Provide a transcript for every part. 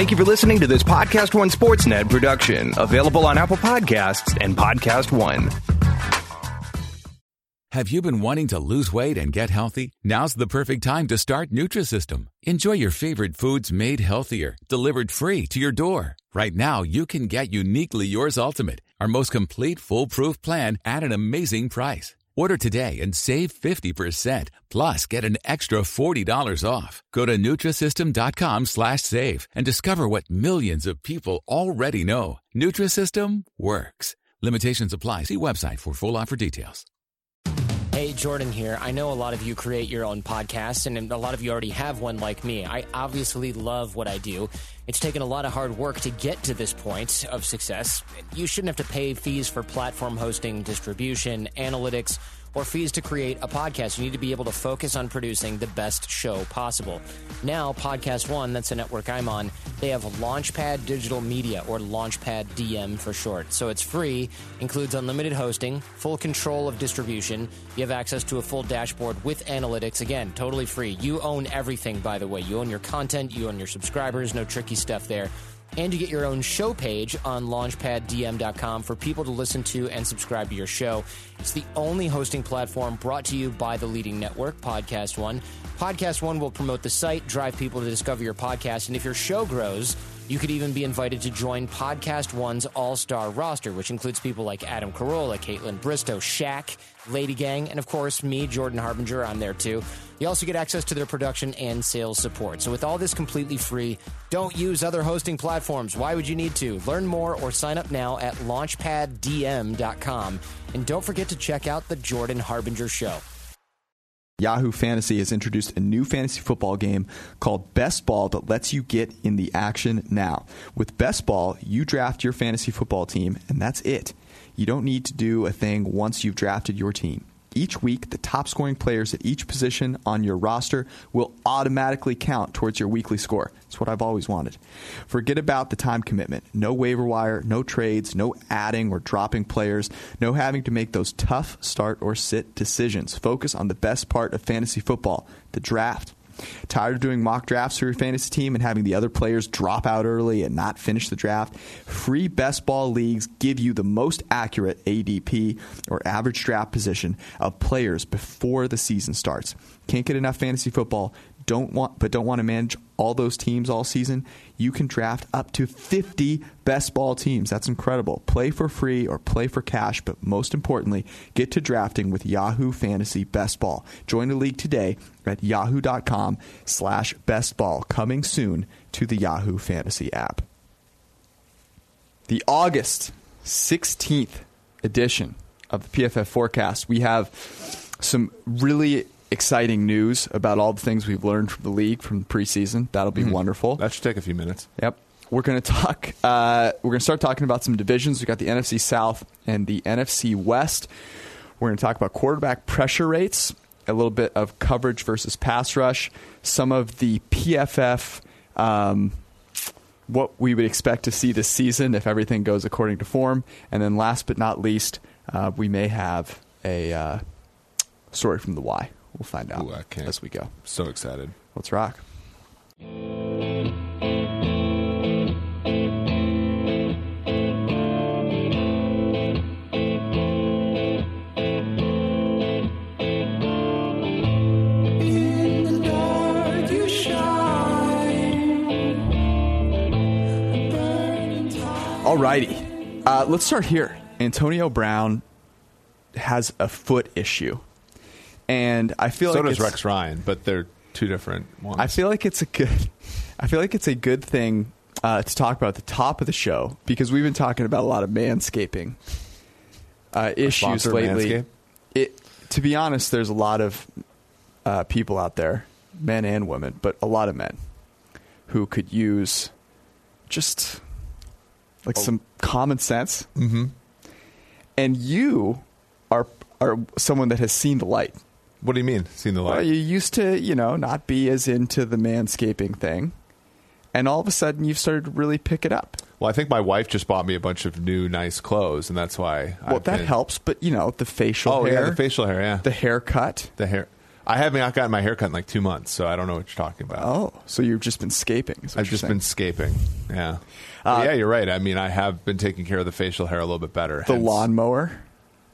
Thank you for listening to this Podcast One Sportsnet production, available on Apple Podcasts and Podcast One. Have you been wanting to lose weight and get healthy? Now's the perfect time to start Nutrisystem. Enjoy your favorite foods made healthier, delivered free to your door. Right now, you can get Uniquely Yours Ultimate, our most complete foolproof plan at an amazing price. Order today and save 50%, plus get an extra $40 off. Go to Nutrisystem.com slash save and discover what millions of people already know. Nutrisystem works. Limitations apply. See website for full offer details. Hey, Jordan here. I know a lot of you create your own podcasts, and a lot of you already have one like me. I obviously love what I do. It's taken a lot of hard work to get to this point of success. You shouldn't have to pay fees for platform hosting, distribution, analytics, or fees to create a podcast. You need to be able to focus on producing the best show possible. Now, Podcast One, that's the network I'm on, they have Launchpad Digital Media, or Launchpad DM for short. So it's free, includes unlimited hosting, full control of distribution. You have access to a full dashboard with analytics. Again, totally free. You own everything, by the way. You own your content, you own your subscribers, no tricky stuff there. And you get your own show page on launchpaddm.com for people to listen to and subscribe to your show. It's the only hosting platform brought to you by the leading network, Podcast One. Podcast One will promote the site, drive people to discover your podcast, and if your show grows, you could even be invited to join Podcast One's all star roster, which includes people like Adam Carolla, Kaitlyn Bristowe, Shaq, Lady Gang, and of course, me, Jordan Harbinger. I'm there too. You also get access to their production and sales support. So, with all this completely free, don't use other hosting platforms. Why would you need to? Learn more or sign up now at launchpaddm.com. And don't forget to check out the Jordan Harbinger Show. Yahoo Fantasy has introduced a new fantasy football game called Best Ball that lets you get in the action now. With Best Ball, you draft your fantasy football team, and that's it. You don't need to do a thing once you've drafted your team. Each week, the top scoring players at each position on your roster will automatically count towards your weekly score. It's what I've always wanted. Forget about the time commitment. No waiver wire, no trades, no adding or dropping players, no having to make those tough start or sit decisions. Focus on the best part of fantasy football the draft. Tired of doing mock drafts for your fantasy team and having the other players drop out early and not finish the draft? Free best ball leagues give you the most accurate ADP or average draft position of players before the season starts. Can't get enough fantasy football? Don't want, but don't want to manage all those teams all season? You can draft up to 50 best ball teams. That's incredible. Play for free or play for cash, but most importantly, get to drafting with Yahoo Fantasy Best Ball. Join the league today at yahoo.com slash bestball. Coming soon to the Yahoo Fantasy app. The August 16th edition of the PFF forecast, we have some really exciting news about all the things we've learned from the league from the preseason. That'll be Mhm. wonderful. That should take a few minutes. Yep. We're going to talk. Uh, we're going to start talking about some divisions. We got the NFC South and the NFC West. We're going to talk about quarterback pressure rates, a little bit of coverage versus pass rush, some of the PFF. Um, what we would expect to see this season if everything goes according to form, and then last but not least, uh, we may have a uh, story from the Y. We'll find out Ooh, I can as we go. So excited. Let's rock. Alrighty. Uh, let's start here. Antonio Brown has a foot issue. And I feel so like does it's- Rex Ryan, but they're two different ones. I feel like it's a good. I feel like it's a good thing uh, to talk about at the top of the show because we've been talking about a lot of manscaping uh, issues lately. Manscaped? It, to be honest, there's a lot of uh, people out there, men and women, but a lot of men who could use just like some common sense. Mm-hmm. And you are are someone that has seen the light. What do you mean? Seen the light? Well, you used to, you know, not be as into the manscaping thing. And all of a sudden you've started to really pick it up. well, I think my wife just bought me a bunch of new nice clothes, and that's why. Well, I've that been- helps, but you know, the facial Oh hair, yeah, the facial hair. Yeah, the haircut. the hair. I haven't not gotten my hair cut in like two months, so I don't know what you're talking about. Oh, so you've just been scaping. I've just saying. been scaping. Yeah. Uh, yeah, you're right. I mean, I have been taking care of the facial hair a little bit better. the hence- lawnmower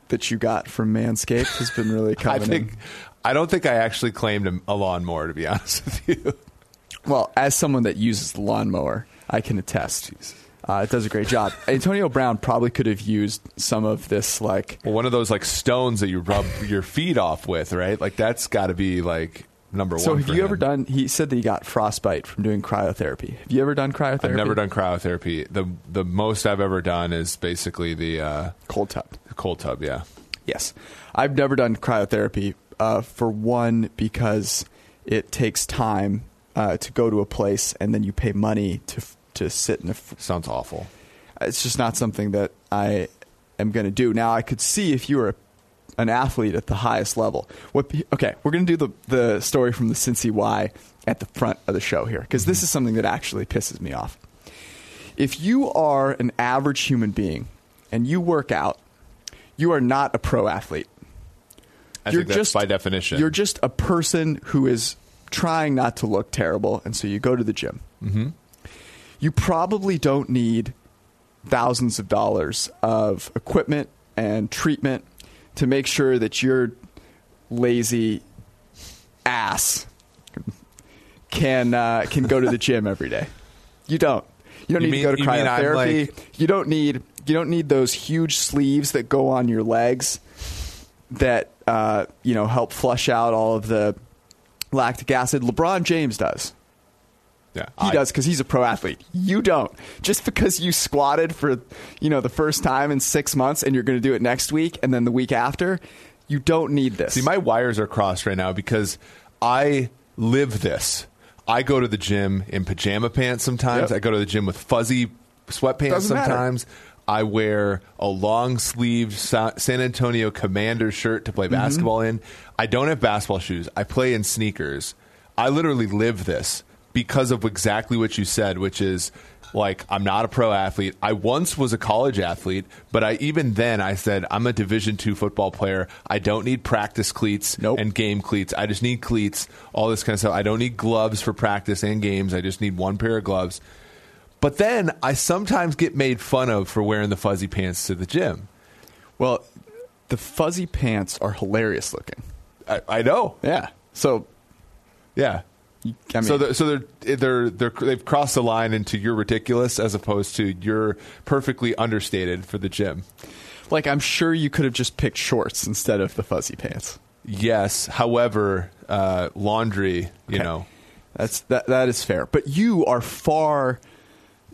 that you got from Manscaped has been really I think. in. I don't think I actually claimed a, lawnmower, to be honest with you. Well, as someone that uses the lawnmower, I can attest. Uh, it does a great job. Antonio Brown probably could have used some of this, like Well, one of those like stones that you rub your feet off with, right? Like that's got to be like number So one. So have you ever done? He said that he got frostbite from doing cryotherapy. Have you ever done cryotherapy? I've never done cryotherapy. The the most I've ever done is basically the uh, cold tub. Cold tub. Yeah. Yes, I've never done cryotherapy. Uh, for one, because it takes time uh, to go to a place and then you pay money to to sit in a. F- Sounds awful. it's just not something that I am going to do. Now, I could see if you were a, an athlete at the highest level. What? Okay, we're going to do the the story from the Cincy Y at the front of the show here because this is something that actually pisses me off. If you are an average human being and you work out, you are not a pro athlete. I think that's by definition. You're just a person who is trying not to look terrible, and so you go to the gym. Mm-hmm. You probably don't need thousands of dollars of equipment and treatment to make sure that your lazy ass can uh, can go to the gym every day. You don't. You don't You need mean- to go to you mean I'm cryotherapy. like- you don't need you don't need those huge sleeves that go on your legs that uh, you know help flush out all of the lactic acid. LeBron James does. yeah. He I- does because he's a pro athlete. You don't. Just because you squatted for you know the first time in six months and you're going to do it next week and then the week after, you don't need this. See, my wires are crossed right now because I live this. I go to the gym in pajama pants sometimes. Yep. I go to the gym with fuzzy sweatpants Doesn't matter. I wear a long sleeved San Antonio Commander shirt to Mm-hmm. play basketball in. I don't have basketball shoes. I play in sneakers. I literally live this because of exactly what you said, which is like I'm not a pro athlete. I once was a college athlete, but I even then I said I'm a Division two football player. I don't need practice cleats Nope. and game cleats. I just need cleats, all this kind of stuff. I don't need gloves for practice and games. I just need one pair of gloves. But then I sometimes get made fun of for wearing the fuzzy pants to the gym. well, the fuzzy pants are hilarious looking. I, I know. Yeah. So Yeah. I mean, so they're, so they're they're they're they've crossed the line into you're ridiculous as opposed to you're perfectly understated for the gym. like I'm sure you could have just picked shorts instead of the fuzzy pants. Yes, however, uh, laundry, you Okay. know, That's that that is fair. But you are far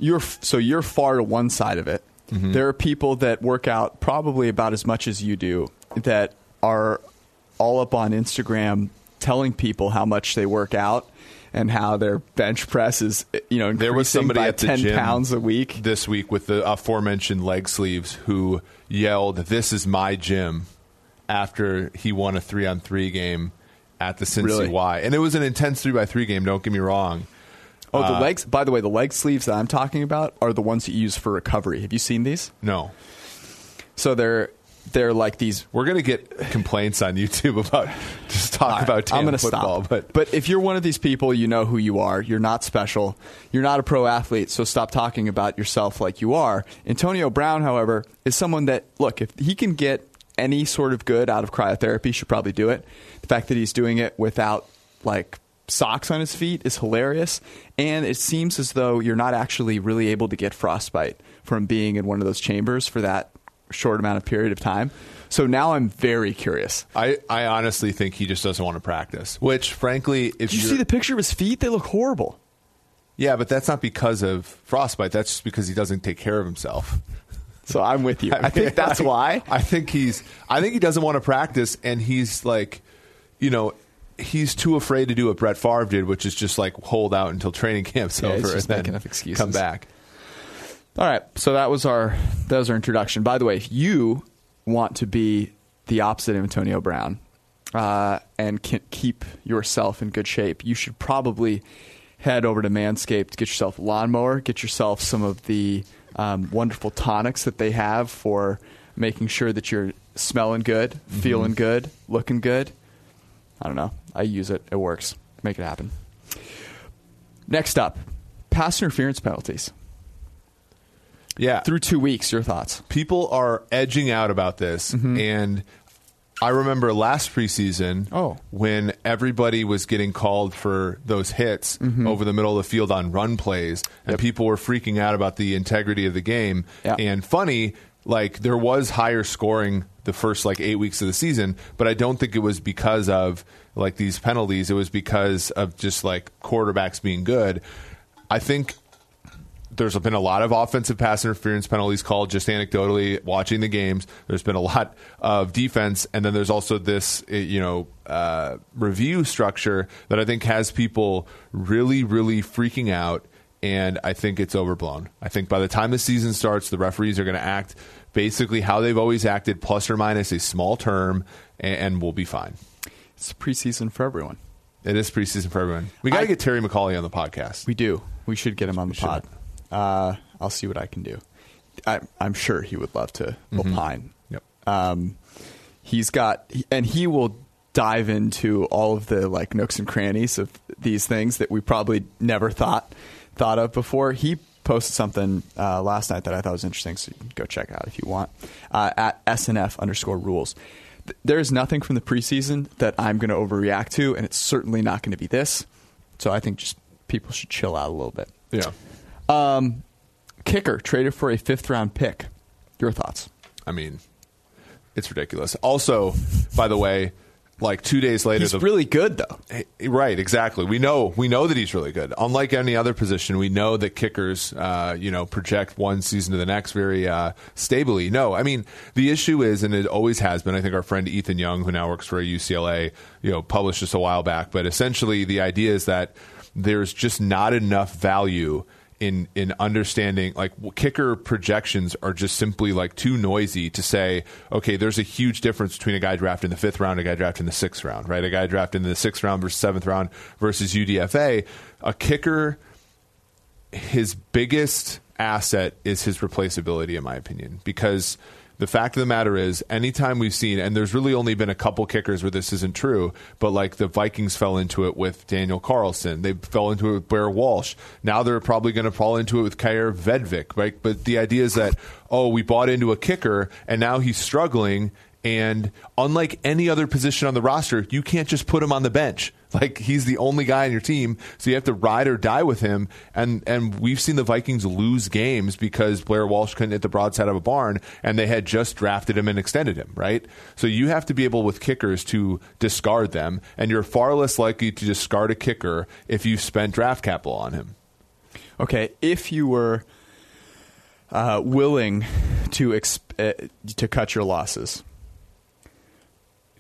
you're so you're far to one side of it. Mm-hmm. There are people that work out probably about as much as you do that are all up on Instagram telling people how much they work out and how their bench press is you know there was somebody by at 10 pounds a week. this week with the aforementioned leg sleeves who yelled, "This is my gym," after he won a three on three game at the Cincy Really? Y, and it was an intense three by three game. Don't get me wrong. Oh, the Uh, legs by the way, the leg sleeves that I'm talking about are the ones that you use for recovery. Have you seen these? No, So they're they're like these we're gonna get complaints on YouTube about just talk right, about I'm going to football, stop. but if you're one of these people, you know who you are. You're not special. You're not a pro athlete. So stop talking about yourself like you are. Antonio Brown, however, is someone that look if he can get any sort of good out of cryotherapy, should probably do it. The fact that he's doing it without like socks on his feet is hilarious, and it seems as though you're not actually really able to get frostbite from being in one of those chambers for that short amount of period of time. So now I'm very curious. I, I honestly think he just doesn't want to practice. Which, frankly, if Did you see the picture of his feet? They look horrible. yeah, but that's not because of frostbite. That's just because he doesn't take care of himself. So I'm with you. I, think that's why. I think he's. I think he doesn't want to practice, and he's like, you know, he's too afraid to do what Brett Favre did, which is just like hold out until training camp's Yeah, over and then excuses. come back. All right, so that was our that was our introduction. By the way, if you want to be the opposite of Antonio Brown uh, and can keep yourself in good shape, you should probably head over to Manscaped, to get yourself a lawnmower, get yourself some of the um, wonderful tonics that they have for making sure that you're smelling good, feeling good, looking good. I don't know. I use it. It works. Make it happen. Next up, pass interference penalties. Yeah, Through two weeks, your thoughts? people are edging out about this, mm-hmm. and I remember last preseason Oh. when everybody was getting called for those hits mm-hmm. over the middle of the field on run plays, and Yep. people were freaking out about the integrity of the game. Yeah. And funny, like there was higher scoring the first like eight weeks of the season, but I don't think it was because of like these penalties. It was because of just like quarterbacks being good. I think there's been a lot of offensive pass interference penalties called just anecdotally watching the games. There's been a lot of defense, and then there's also this, uh, you know, uh, review structure that I think has people really, really freaking out. And I think it's overblown. I think by the time the season starts, the referees are going to act basically how they've always acted, plus or minus a small term, and, and we'll be fine. It's preseason for everyone. It is preseason for everyone. We got to get Terry McAulay on the podcast. We do. We should get him on the pod. Uh, I'll see what I can do. I, I'm sure he would love to opine. Yep. Um, he's got, and he will dive into all of the like nooks and crannies of these things that we probably never thought thought of before. He posted something uh, last night that I thought was interesting, so you can go check out if you want uh, at SNF underscore rules. Th- There is nothing from the preseason that I'm going to overreact to, and it's certainly not going to be this. So I think just people should chill out a little bit. Yeah. Um, kicker traded for a fifth round pick. Your thoughts? I mean, it's ridiculous. Also, by the way, like two days later, He's the, really good though. Right, exactly. We know we know that he's really good. Unlike any other position, we know that kickers, uh, you know, project one season to the next very uh, stably. No, I mean the issue is, and it always has been. I think our friend Ethan Young, who now works for UCLA, you know, published this a while back. But essentially, the idea is that there's just not enough value in in understanding like kicker projections are just simply like too noisy to say okay there's a huge difference between a guy drafted in the fifth round a guy drafted in the sixth round right? A guy drafted in the sixth round versus seventh round versus UDFA a kicker his biggest asset is his replaceability in my opinion because the fact of the matter is anytime we've seen and there's really only been a couple kickers where this isn't true but like the vikings fell into it with daniel carlson. They fell into it with blair walsh. Now they're probably going to fall into it with Kaare Vedvik, right? But the idea is that oh we bought into a kicker and now he's struggling and unlike any other position on the roster, you can't just put him on the bench. Like he's the only guy on your team, so you have to ride or die with him. And and we've seen the Vikings lose games because Blair Walsh couldn't hit the broadside of a barn, and they had just drafted him and extended him. Right, so you have to be able with kickers to discard them, and you're far less likely to discard a kicker if you spent draft capital on him. Okay, if you were uh, willing to exp- uh, to cut your losses,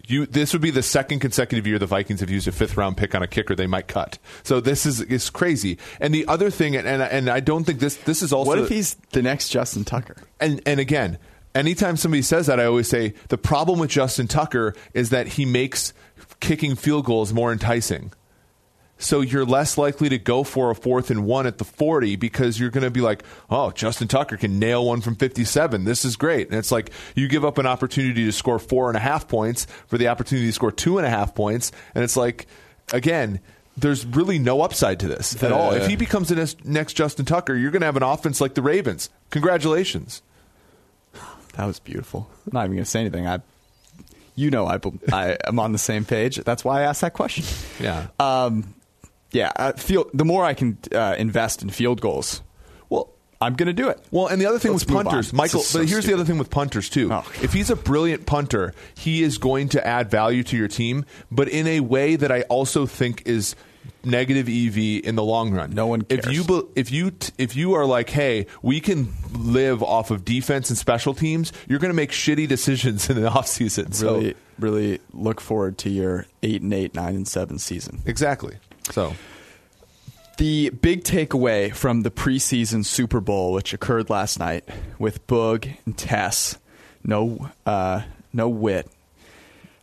you this would be the second consecutive year the Vikings have used a fifth round pick on a kicker they might cut. So this is is crazy. And the other thing, and and, and I don't think this this is also what if he's the next Justin Tucker? and and again, anytime somebody says that, I always say the problem with Justin Tucker is that he makes kicking field goals more enticing. So you're less likely to go for a fourth and one at the 40 because you're going to be like, oh, Justin Tucker can nail one from 57. This is great. And it's like you give up an opportunity to score four and a half points for the opportunity to score two and a half points. And it's like, again, there's really no upside to this at all. If he becomes the next- next Justin Tucker, you're going to have an offense like the Ravens. Congratulations. That was beautiful. I'm not even going to say anything. I, you know, I, I am on the same page. That's why I asked that question. Yeah. Um, Yeah, uh, field, the more I can uh, invest in field goals, Well, I'm going to do it. Well, and the other thing Let's with punters. Michael. Is so but here's the other thing with punters too. Oh. If he's a brilliant punter, he is going to add value to your team, but in a way that I also think is negative EV in the long run. No one cares. If you if you if you are like, hey, we can live off of defense and special teams, you're going to make shitty decisions in the offseason. So Really, really look forward to your eight and eight, nine and seven season. exactly. So The big takeaway from the preseason Super Bowl, which occurred last night with Boog and Tess, no, uh, no wit.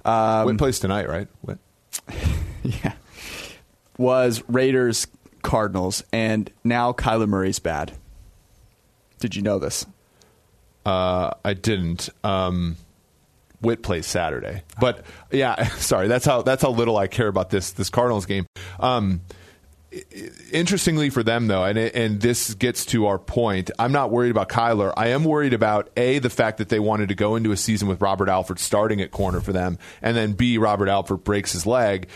Um, Whit plays tonight, right? Whit. yeah, was Raiders Cardinals, and now Kyler Murray's bad. Did you know this? Uh, I didn't. Um, Witt plays Saturday, but yeah, sorry. That's how that's how little I care about this this Cardinals game. Um, interestingly for them though, and and this gets to our point. I'm not worried about Kyler. I am worried about a the fact that they wanted to go into a season with Robert Alford starting at corner for them, and then b Robert Alford breaks his leg.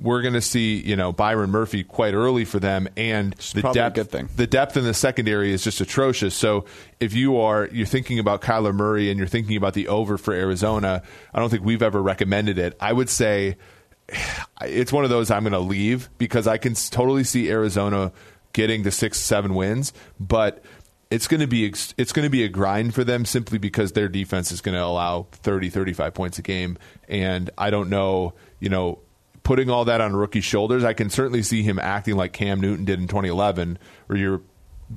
We're going to see, you know, Byron Murphy quite early for them, and the depth the depth in the secondary is just atrocious. So if you are you're thinking about Kyler Murray and you're thinking about the over for Arizona, I don't think we've ever recommended it. I would say it's one of those I'm going to leave because I can totally see Arizona getting to six, seven wins, but it's going to be it's going to be a grind for them simply because their defense is going to allow 30, 35 points a game, and I don't know, you know. Putting all that on rookie shoulders, I can certainly see him acting like Cam Newton did in 2011, where you're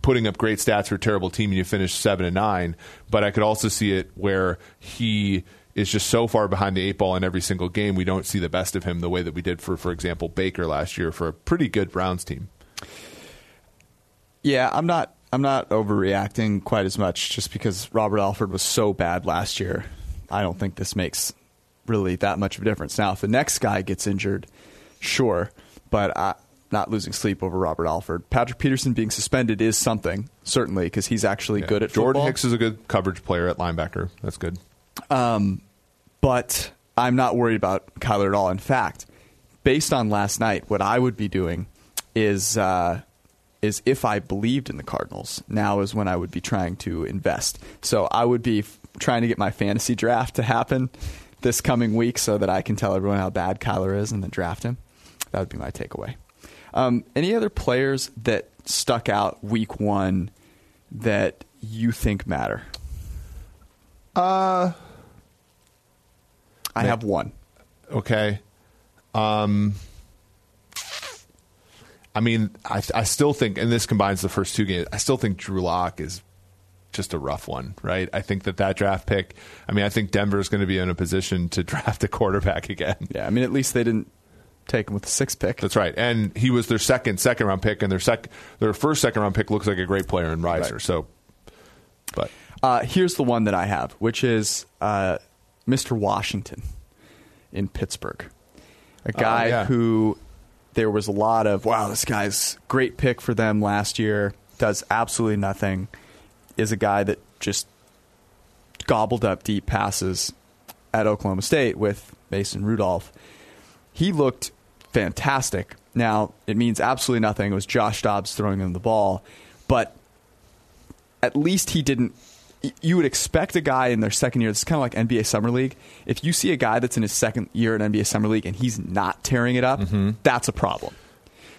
putting up great stats for a terrible team and you finish seven and nine. But I could also see it where he is just so far behind the eight ball in every single game. We don't see the best of him the way that we did for, for example, Baker last year for a pretty good Browns team. Yeah, I'm not. I'm not overreacting quite as much just because Robert Alford was so bad last year. I don't think this makes really that much of a difference. Now, if the next guy gets injured, sure, but I, not losing sleep over Robert Alford. Patrick Peterson being suspended is something certainly because he's actually Yeah. good at Jordan football. Hicks is a good coverage player at linebacker. That's good. but I'm not worried about Kyler at all. In fact, based on last night, what I would be doing is uh, is if I believed in the Cardinals, now is when I would be trying to invest. So I would be f- trying to get my fantasy draft to happen this coming week, so that I can tell everyone how bad Kyler is and then draft him. That would be my takeaway. Um, any other players that stuck out week one that you think matter? Uh, I have one. okay. Um, I mean, I, I still think, and this combines the first two games. I still think Drew Lock is just a rough one, right? I think that that draft pick. I mean, I think Denver's going to be in a position to draft a quarterback again. Yeah, I mean, at least they didn't take him with the sixth pick. That's right, and he was their second second round pick, and their sec their first second round pick looks like a great player in Risner. Right. So, but Uh, here's the one that I have, which is uh, Mr. Washington in Pittsburgh. A guy yeah. who there was a lot of, wow, this guy's great pick for them last year, does absolutely nothing, is a guy that just gobbled up deep passes at Oklahoma State with Mason Rudolph. He looked fantastic. Now, it means absolutely nothing. It was Josh Dobbs throwing him the ball, but at least he didn't. You would expect a guy in their second year. This is kind of like NBA Summer League. If you see a guy that's in his second year in NBA Summer League and he's not tearing it up, mm-hmm. that's a problem.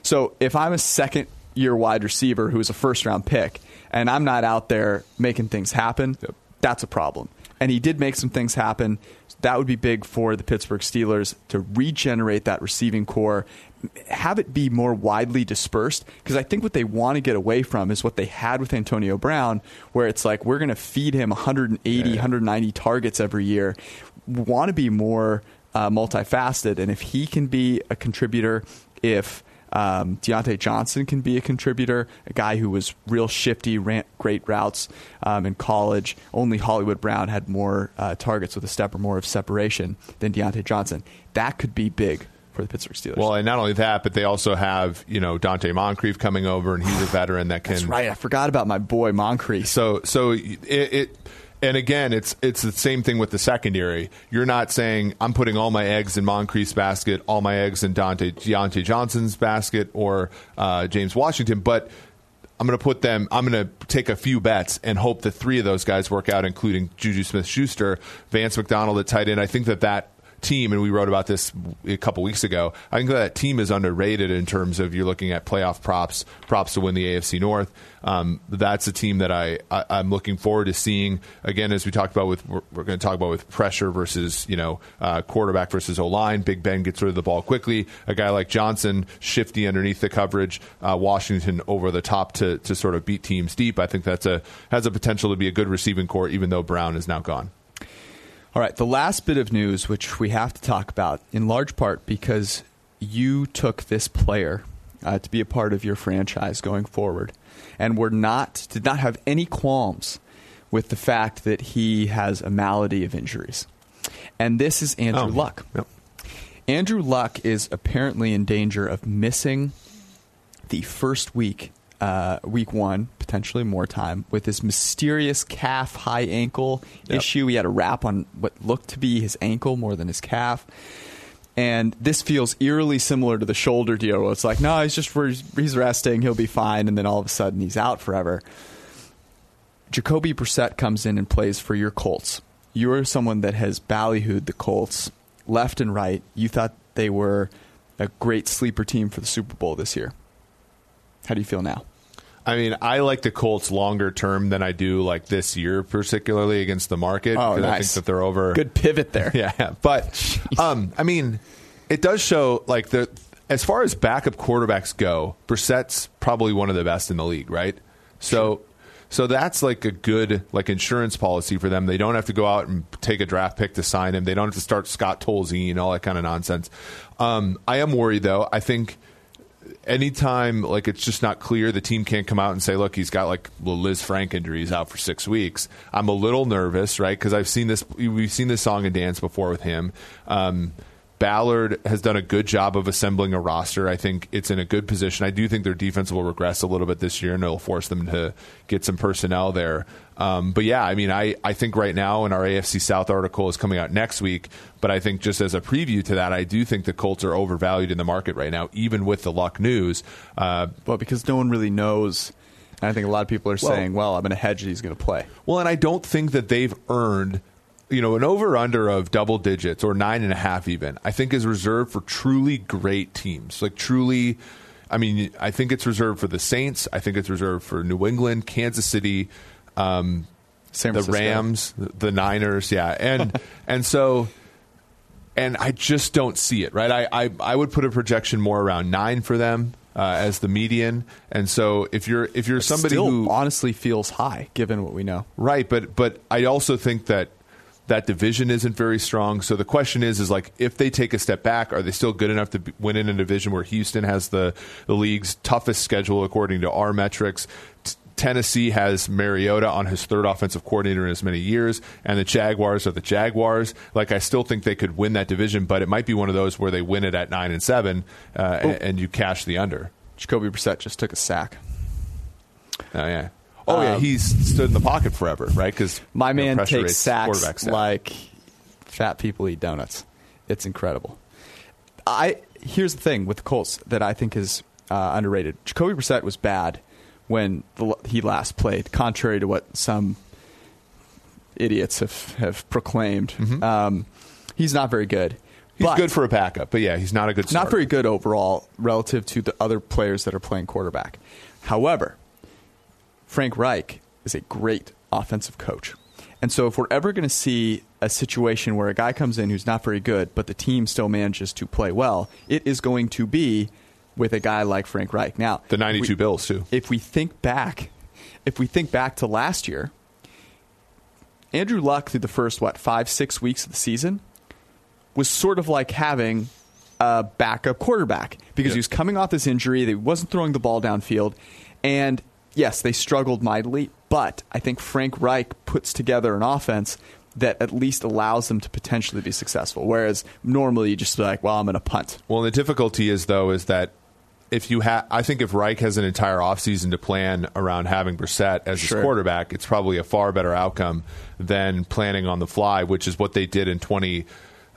So if I'm a second year wide receiver who is a first round pick and I'm not out there making things happen, that's a problem. And he did make some things happen. That would be big for the Pittsburgh Steelers to regenerate that receiving core, have it be more widely dispersed. Because I think what they want to get away from is what they had with Antonio Brown, where it's like we're going to feed him 180, 190 targets every year. We want to be more uh, multifaceted. And if he can be a contributor, if um, Diontae Johnson can be a contributor, a guy who was real shifty, ran great routes um, in college. Only Hollywood Brown had more uh, targets with a step or more of separation than Diontae Johnson. That could be big for the Pittsburgh Steelers. well, and not only that, but they also have you know Donte Moncrief coming over, and he's a veteran that can. That's right. I forgot about my boy Moncrief. So so it, it And again, it's it's the same thing with the secondary. You're not saying I'm putting all my eggs in Moncrief's basket, all my eggs in Dante Diontae Johnson's basket, or uh, James Washington, but I'm going to put them. I'm going to take a few bets and hope that three of those guys work out, including Juju Smith-Schuster, Vance McDonald at tight end. I think that that team, and we wrote about this a couple weeks ago. I think that team is underrated in terms of you're looking at playoff props, props to win the AFC North. Um, that's a team that I, I am looking forward to seeing again as we talked about with we're, we're going to talk about with pressure versus you know uh, quarterback versus O line. Big Ben gets rid of the ball quickly. A guy like Johnson shifty underneath the coverage. Uh, Washington over the top to to sort of beat teams deep. I think that's a has a potential to be a good receiving core, even though Brown is now gone. All right, the last bit of news, which we have to talk about, in large part because you took this player uh, to be a part of your franchise going forward, and were not did not have any qualms with the fact that he has a malady of injuries, and this is Andrew Oh, Luck. yep. Andrew Luck is apparently in danger of missing the first week, uh, week one, potentially more time, with this mysterious calf high ankle Yep. issue. He had a wrap on what looked to be his ankle more than his calf. And this feels eerily similar to the shoulder deal where it's like, no, he's just he's resting, he'll be fine, and then all of a sudden he's out forever. Jacoby Brissett comes in and plays for your Colts. You're someone that has ballyhooed the Colts left and right. You thought they were a great sleeper team for the Super Bowl this year. How do you feel now? I mean, I like the Colts longer term than I do like this year, particularly against the market. Oh, 'cause I think nice. that they're over. Good pivot there. Yeah, yeah. but um, I mean, it does show like the as far as backup quarterbacks go, Brissett's probably one of the best in the league, right? So, so that's like a good like insurance policy for them. They don't have to go out and take a draft pick to sign him. They don't have to start Scott Tolzien and all that kind of nonsense. Um, I am worried though. I think anytime like it's just not clear the team can't come out and say look he's got like Lisfranc injury he's out for six weeks i'm a little nervous right because i've seen this we've seen this song and dance before with him um, Ballard has done a good job of assembling a roster. I think it's in a good position. I do think their defense will regress a little bit this year, and it'll force them to get some personnel there. Um, but yeah, I mean, I, I think right now, and our AFC South article is coming out next week. But I think just as a preview to that, I do think the Colts are overvalued in the market right now, even with the luck news. Uh, Well, because no one really knows. And I think a lot of people are Well- saying, well, I'm going to hedge he's going to play. Well, and I don't think that they've earned, you know, an over under of double digits or nine and a half even. I think is reserved for truly great teams, like truly. I mean, I think it's reserved for the Saints. I think it's reserved for New England, Kansas City, um, San the Rams, the Niners, yeah, and and so. And I just don't see it, right? I, I, I would put a projection more around nine for them uh, as the median. And so if you're if you're somebody Still, who honestly feels high given what we know. Right, but but I also think that that division isn't very strong. So the question is, is like if they take a step back, are they still good enough to win in a division where Houston has the the league's toughest schedule according to our metrics? Tennessee has Mariota on his third offensive coordinator in as many years, and the Jaguars are the Jaguars. Like I still think they could win that division, but it might be one of those where they win it at nine and seven, uh, and, and you cash the under. Jacoby Brissett just took a sack. Oh yeah. Oh yeah, Um, he's stood in the pocket forever, right? Because My man takes sacks like fat people eat donuts. It's incredible. I here's the thing with the Colts that I think is uh, underrated. Jacoby Brissett was bad when the, he last played, contrary to what some idiots have have proclaimed. Um, he's not very good. Mm-hmm. He's But- good for a backup, but yeah, he's not a good. not very good overall relative to the other players that are playing quarterback. However, Frank Reich is a great offensive coach. And so if we're ever going to see a situation where a guy comes in who's not very good, but the team still manages to play well, it is going to be with a guy like Frank Reich. Now, The '92 we- Bills too. if we think back, if we think back to last year, Andrew Luck through the first what five six weeks of the season was sort of like having a backup quarterback because Yeah. he was coming off this injury. He wasn't throwing the ball downfield, and yes, they struggled mightily. But I think Frank Reich puts together an offense that at least allows them to potentially be successful. Whereas normally you just be like, well, I'm going to punt. Well, the difficulty is though is that if you have, I think if Reich has an entire offseason to plan around having Brissett as Sure. his quarterback, it's probably a far better outcome than planning on the fly, which is what they did in 20,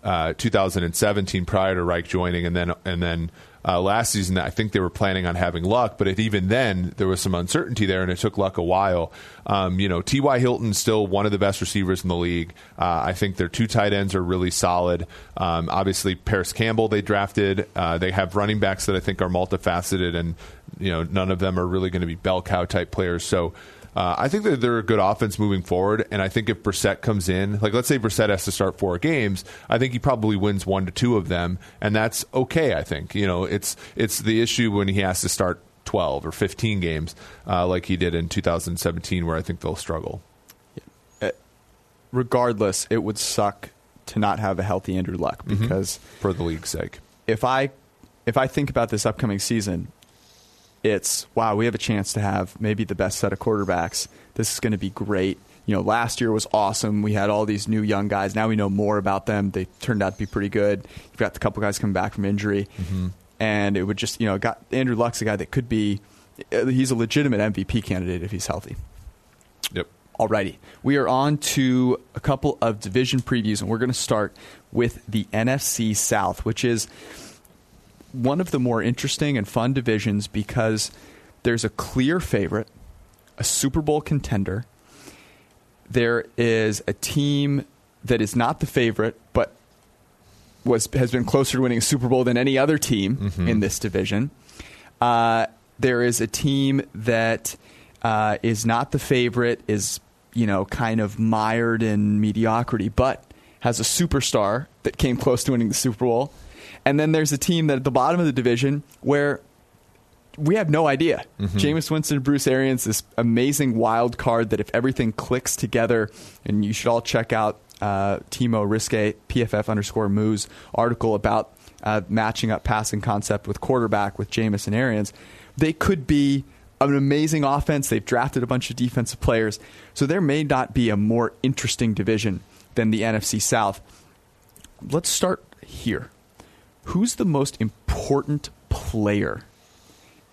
uh, 2017 prior to Reich joining, and then and then uh, last season I think they were planning on having Luck, but even then there was some uncertainty there, and it took Luck a while. Um, you know, T.Y. Hilton's still one of the best receivers in the league. Uh, I think their two tight ends are really solid. Um, obviously, Parris Campbell they drafted. Uh, they have running backs that I think are multifaceted, and you know none of them are really going to be bell cow type players. So. Uh, I think that they're a good offense moving forward, and I think if Brissett comes in, like let's say Brissett has to start four games, I think he probably wins one to two of them, and that's okay. I think you know it's it's the issue when he has to start twelve or fifteen games, uh, like he did in 2017, where I think they'll struggle. Regardless, it would suck to not have a healthy Andrew Luck Mhm. because for the league's sake. if I if I think about this upcoming season, it's wow, we have a chance to have maybe the best set of quarterbacks. This is going to be great. You know, last year was awesome. We had all these new young guys. Now we know more about them. They turned out to be pretty good. You've got a couple guys coming back from injury, and it would just you know got Andrew Luck's a guy that could be. uh, He's a legitimate MVP candidate if he's healthy. Yep. Alrighty. We are on to a couple of division previews, and we're going to start with the NFC South, which is one of the more interesting and fun divisions because there's a clear favorite, a Super Bowl contender. There is a team that is not the favorite, but was has been closer to winning a Super Bowl than any other team in this division. Uh, there is a team that uh, is not the favorite, is you know kind of mired in mediocrity, but has a superstar that came close to winning the Super Bowl. And then there's a team that at the bottom of the division where we have no idea. Jameis Winston, Bruce Arians, this amazing wild card that if everything clicks together, and you should all check out uh, Timo Riske, PFF underscore Moose article about uh, matching up passing concept with quarterback with Jameis and Arians. They could be an amazing offense. They've drafted a bunch of defensive players. So there may not be a more interesting division than the NFC South. Let's start here. Who's the most important player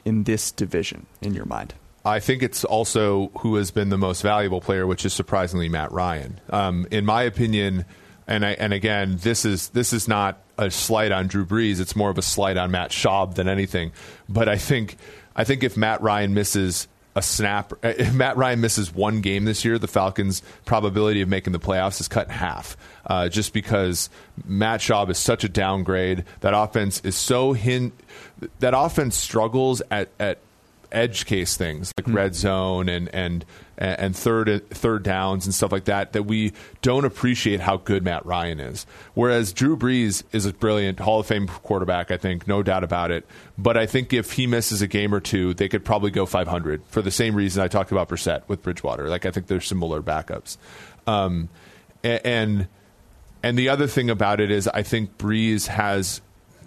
in this division in your mind? I think it's also who has been the most valuable player, which is surprisingly Matt Ryan. Um, in my opinion, and I, and again, this is this is not a slight on Drew Brees. It's more of a slight on Matt Schaub than anything. But I think I think if Matt Ryan misses a snap, if Matt Ryan misses one game this year, the Falcons' probability of making the playoffs is cut in half. Uh, just because Matt Schaub is such a downgrade, that offense is so hin. That offense struggles at at edge case things like red zone and and and third third downs and stuff like that that we don't appreciate how good Matt Ryan is. Whereas Drew Brees is a brilliant Hall of Fame quarterback, I think, no doubt about it. But I think if he misses a game or two, they could probably go 500 for the same reason I talked about Brissett with Bridgewater. Like I think they're similar backups. Um, a- and and the other thing about it is I think Brees has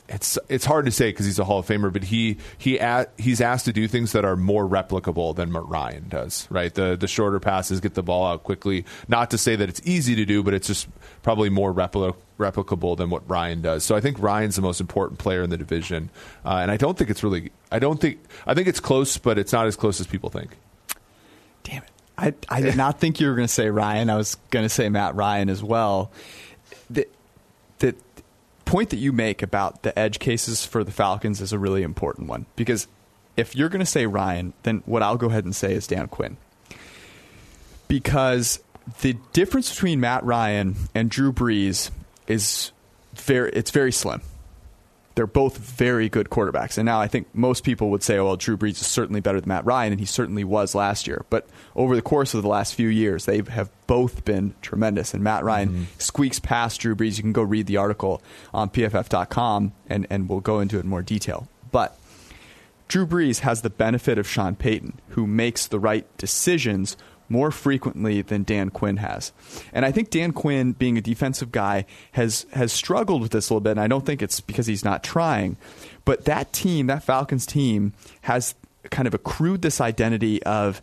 it's it's hard to say because he's a Hall of Famer, but he he a, he's asked to do things that are more replicable than Matt Ryan does. Right, the the shorter passes, get the ball out quickly. Not to say that it's easy to do, but it's just probably more repli- replicable than what Ryan does. So I think Ryan's the most important player in the division, uh, and I don't think it's really. I don't think I think it's close, but it's not as close as people think. Damn it. I, I did not think you were going to say Ryan. I was going to say Matt Ryan as well. The, the point that you make about the edge cases for the Falcons is a really important one because if you're going to say Ryan, then what I'll go ahead and say is Dan Quinn. Because the difference between Matt Ryan and Drew Brees is very it's very slim. They're both very good quarterbacks. And now I think most people would say, well, Drew Brees is certainly better than Matt Ryan, and he certainly was last year. But over the course of the last few years, they have both been tremendous. And Matt Ryan mm-hmm. squeaks past Drew Brees. You can go read the article on pff.com, and, and we'll go into it in more detail. But Drew Brees has the benefit of Sean Payton, who makes the right decisions more frequently than Dan Quinn has. And I think Dan Quinn, being a defensive guy, has has struggled with this a little bit. And I don't think it's because he's not trying, but that team, that Falcons team, has kind of accrued this identity of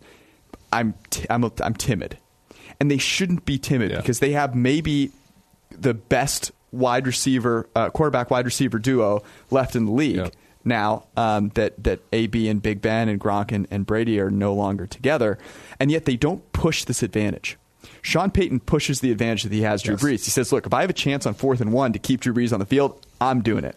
I'm t- I'm a, I'm timid, and they shouldn't be timid Yeah. because they have maybe the best wide receiver, uh, quarterback wide receiver duo left in the league. Yeah. Now um, that that AB and Big Ben and Gronk and, and Brady are no longer together, and yet they don't push this advantage. Sean Payton pushes the advantage that he has Drew Yes. Brees. He says, "Look, if I have a chance on fourth and one to keep Drew Brees on the field, I'm doing it."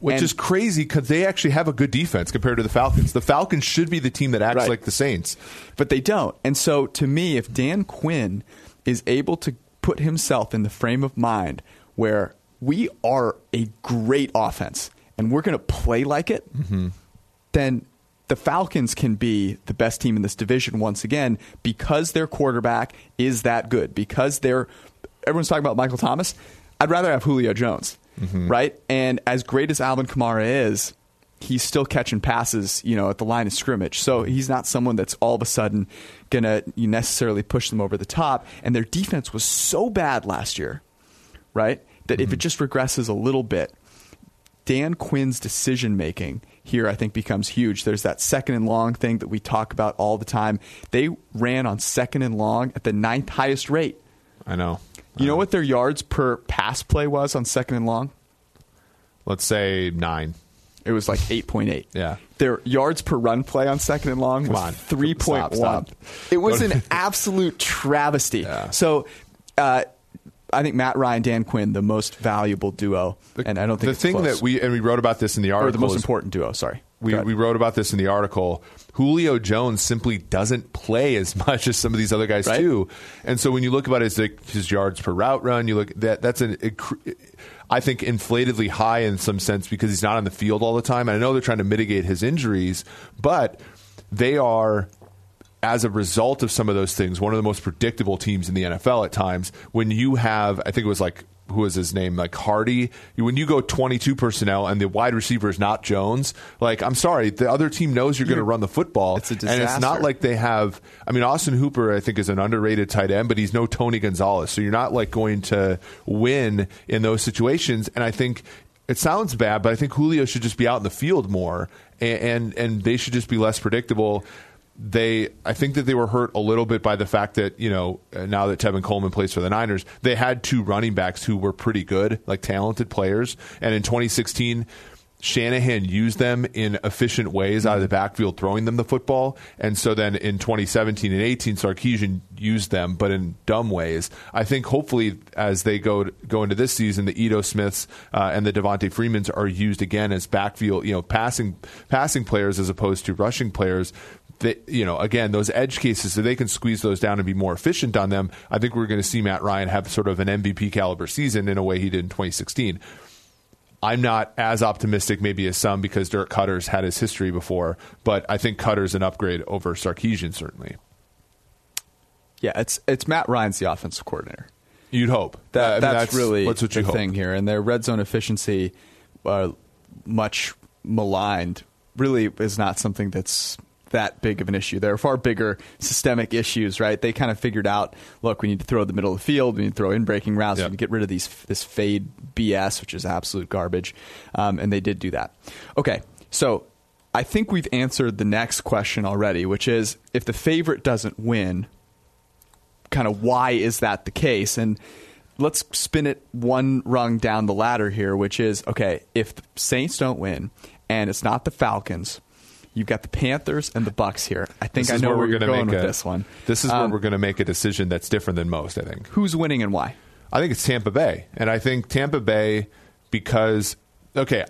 Which And- is crazy because they actually have a good defense compared to the Falcons. The Falcons should be the team that acts Right. like the Saints. but they don't. And so, to me, if Dan Quinn is able to put himself in the frame of mind where we are a great offense and we're going to play like it, mm-hmm. then the Falcons can be the best team in this division once again because their quarterback is that good. Because they're everyone's talking about Michael Thomas. I'd rather have Julio Jones, mm-hmm. right? And as great as Alvin Kamara is, he's still catching passes, you know, at the line of scrimmage. So he's not someone that's all of a sudden gonna necessarily push them over the top. And their defense was so bad last year, right? That if it mm-hmm. just regresses a little bit, Dan Quinn's decision making here, I think, becomes huge. There's that second and long thing that we talk about all the time. They ran on second and long at the ninth highest rate. I know. You know what their yards per pass play was on second and long? Let's say nine. It was like 8.8. Yeah. Their yards per run play on second and long was on. 3.1. Stop, stop. It was an absolute travesty. Yeah. So, uh, I think Matt Ryan, Dan Quinn, the most valuable duo, and I don't think the it's thing close. that we and we wrote about this in the article or the most is- important duo. Sorry, We, we wrote about this in the article. Julio Jones simply doesn't play as much as some of these other guys Right. do, and so when you look about his his yards per route run, you look that that's an I think inflatedly high in some sense because he's not on the field all the time. And I know they're trying to mitigate his injuries, but they are as a result of some of those things, one of the most predictable teams in the NFL at times. When you have, I think it was like, who was his name? Like Hardy. When you go 22 personnel and the wide receiver is not Jones, like, I'm sorry, the other team knows you're going to run the football. It's a And it's not like they have, I mean, Austin Hooper, I think, is an underrated tight end, but he's no Tony Gonzalez. So you're not like going to win in those situations. And I think it sounds bad, but I think Julio should just be out in the field more and, and, and they should just be less predictable they I think that they were hurt a little bit by the fact that you know now that Tevin Coleman plays for the Niners, they had two running backs who were pretty good, like talented players, and in 2016. Shanahan used them in efficient ways out of the backfield, throwing them the football. And so then in 2017 and 18, Sarkisian used them, but in dumb ways. I think hopefully as they go go into this season, the Ito Smiths uh, and the Devonta Freemans are used again as backfield, you know, passing passing players as opposed to rushing players they, you know, again, those edge cases, so they can squeeze those down and be more efficient on them. I think we're going to see Matt Ryan have sort of an MVP caliber season in a way he did in 2016. I'm not as optimistic maybe as some because Dirk Koetter's had his history before, but I think Cutter's an upgrade over Sarkisian certainly. yeah, it's it's Matt Ryan's the offensive coordinator. You'd hope That, I mean, that's, really what's what the you hope. thing here, and their red zone efficiency, uh, much maligned, really is not something that's that big of an issue. There are far bigger systemic issues, right? They kind of figured out, look, we need to throw the middle of the field, we need to throw in breaking routes, Yeah. we need to get rid of these this fade BS, which is absolute garbage, um, and they did do that. Okay, so I think we've answered the next question already, which is if the favorite doesn't win, kind of why is that the case? And let's spin it one rung down the ladder here, which is okay, if the Saints don't win and it's not the Falcons, you've got the Panthers and the Bucks here. I think I know where where we're gonna make with a, this one. This is where Um, we're going to make a decision that's different than most. I think. Who's winning and why? I think it's Tampa Bay, and I think Tampa Bay because okay,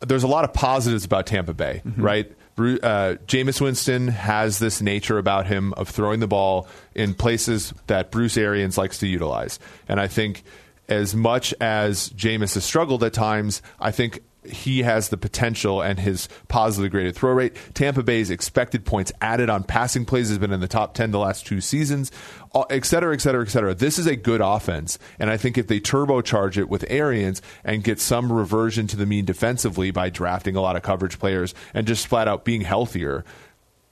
there's a lot of positives about Tampa Bay, right? Bru- Uh, Jameis Winston has this nature about him of throwing the ball in places that Bruce Arians likes to utilize, and I think as much as Jameis has struggled at times, I think he has the potential and his positively graded throw rate. Tampa Bay's expected points added on passing plays has been in the top 10 the last two seasons, uh, et cetera, et cetera, et cetera. This is a good offense. And I think if they turbocharge it with Arians and get some reversion to the mean defensively by drafting a lot of coverage players and just flat out being healthier,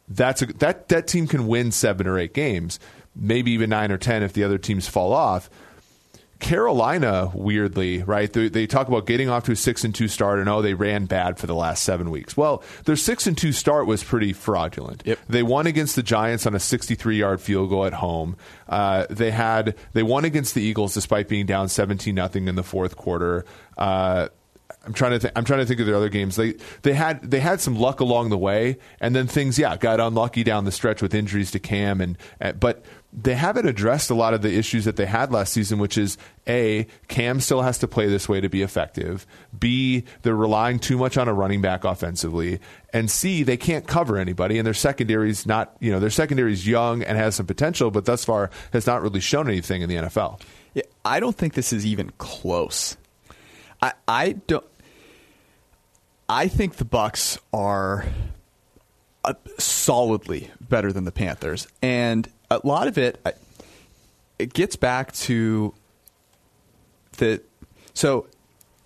that's a, that, that team can win seven or eight games, maybe even nine or 10 if the other teams fall off. Carolina, weirdly, right? They, they talk about getting off to a six and two start, and oh, they ran bad for the last seven weeks. Well, their six and two start was pretty fraudulent. Yep. They won against the Giants on a 63 yard field goal at home. Uh, they had they won against the Eagles despite being down 17 nothing in the fourth quarter. Uh, I'm trying to think. I'm trying to think of their other games. They they had they had some luck along the way, and then things yeah got unlucky down the stretch with injuries to Cam and uh, but they haven't addressed a lot of the issues that they had last season, which is a Cam still has to play this way to be effective. B they're relying too much on a running back offensively, and C they can't cover anybody, and their secondary's not you know their secondary's young and has some potential, but thus far has not really shown anything in the NFL. Yeah, I don't think this is even close. I I don't. I think the Bucks are uh, solidly better than the Panthers, and a lot of it it gets back to the so.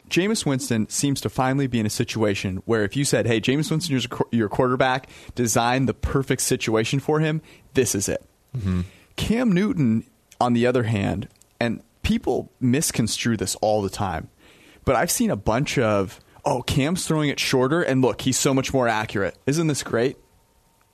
Jameis Winston seems to finally be in a situation where if you said, "Hey, Jameis Winston, you're your quarterback, design the perfect situation for him," this is it. Mm-hmm. Cam Newton, on the other hand, and people misconstrue this all the time, but I've seen a bunch of oh, Cam's throwing it shorter, and look, he's so much more accurate. Isn't this great?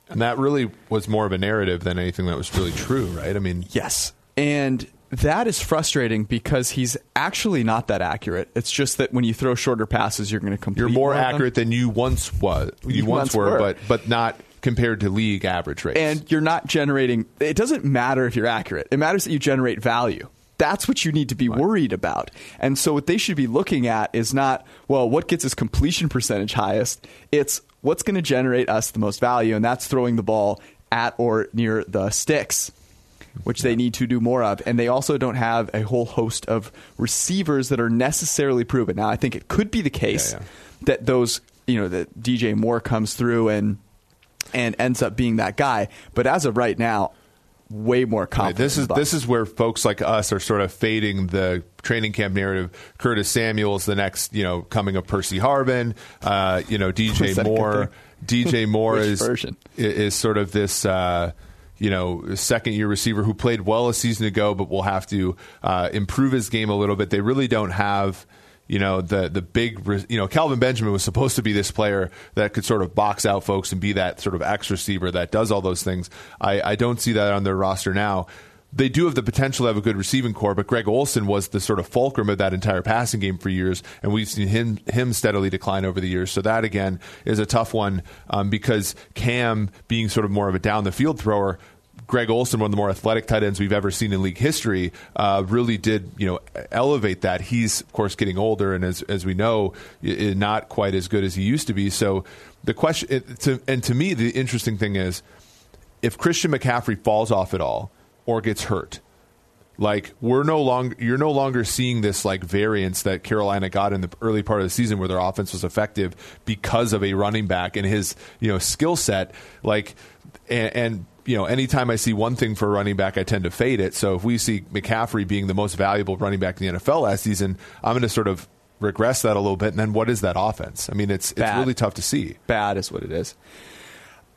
And that really was more of a narrative than anything that was really true, right? I mean, yes. And that is frustrating because he's actually not that accurate. It's just that when you throw shorter passes, you're going to complete. You're more, accurate than you once was. You, you once, once were, were, but but not compared to league average rates. And you're not generating. It doesn't matter if you're accurate. It matters that you generate value. That's what you need to be worried about. And so what they should be looking at is not, well, what gets us completion percentage highest? It's what's going to generate us the most value, and that's throwing the ball at or near the sticks, which they need to do more of. And they also don't have a whole host of receivers that are necessarily proven. Now, I think it could be the case yeah, yeah. that those, you know, that DJ Moore comes through and and ends up being that guy. But as of right now, way more confident. This is this is where folks like us are sort of fading the training camp narrative. Curtis Samuel's the next, you know, coming of Percy Harvin. Uh, you know, DJ Moore. DJ Moore is version? is sort of this. Uh, you know, second year receiver who played well a season ago, but will have to uh, improve his game a little bit. They really don't have you know the the big you know Kelvin Benjamin was supposed to be this player that could sort of box out folks and be that sort of X receiver that does all those things. I, I don't see that on their roster now. They do have the potential to have a good receiving corps, but Greg Olsen was the sort of fulcrum of that entire passing game for years, and we've seen him him steadily decline over the years. So that again is a tough one um, because Cam being sort of more of a down the field thrower Greg Olsen, one of the more athletic tight ends we've ever seen in league history, uh, really did you know elevate that. He's of course getting older, and as as we know, not quite as good as he used to be. So the question, to, and to me, the interesting thing is, if Christian McCaffrey falls off at all or gets hurt, like we're no longer you're no longer seeing this like variance that Carolina got in the early part of the season where their offense was effective because of a running back and his you know skill set like and, and you know, anytime I see one thing for a running back, I tend to fade it. So if we see McCaffrey being the most valuable running back in the NFL last season, I'm going to sort of regress that a little bit. And then what is that offense? I mean, it's Bad. it's really tough to see. Bad is what it is.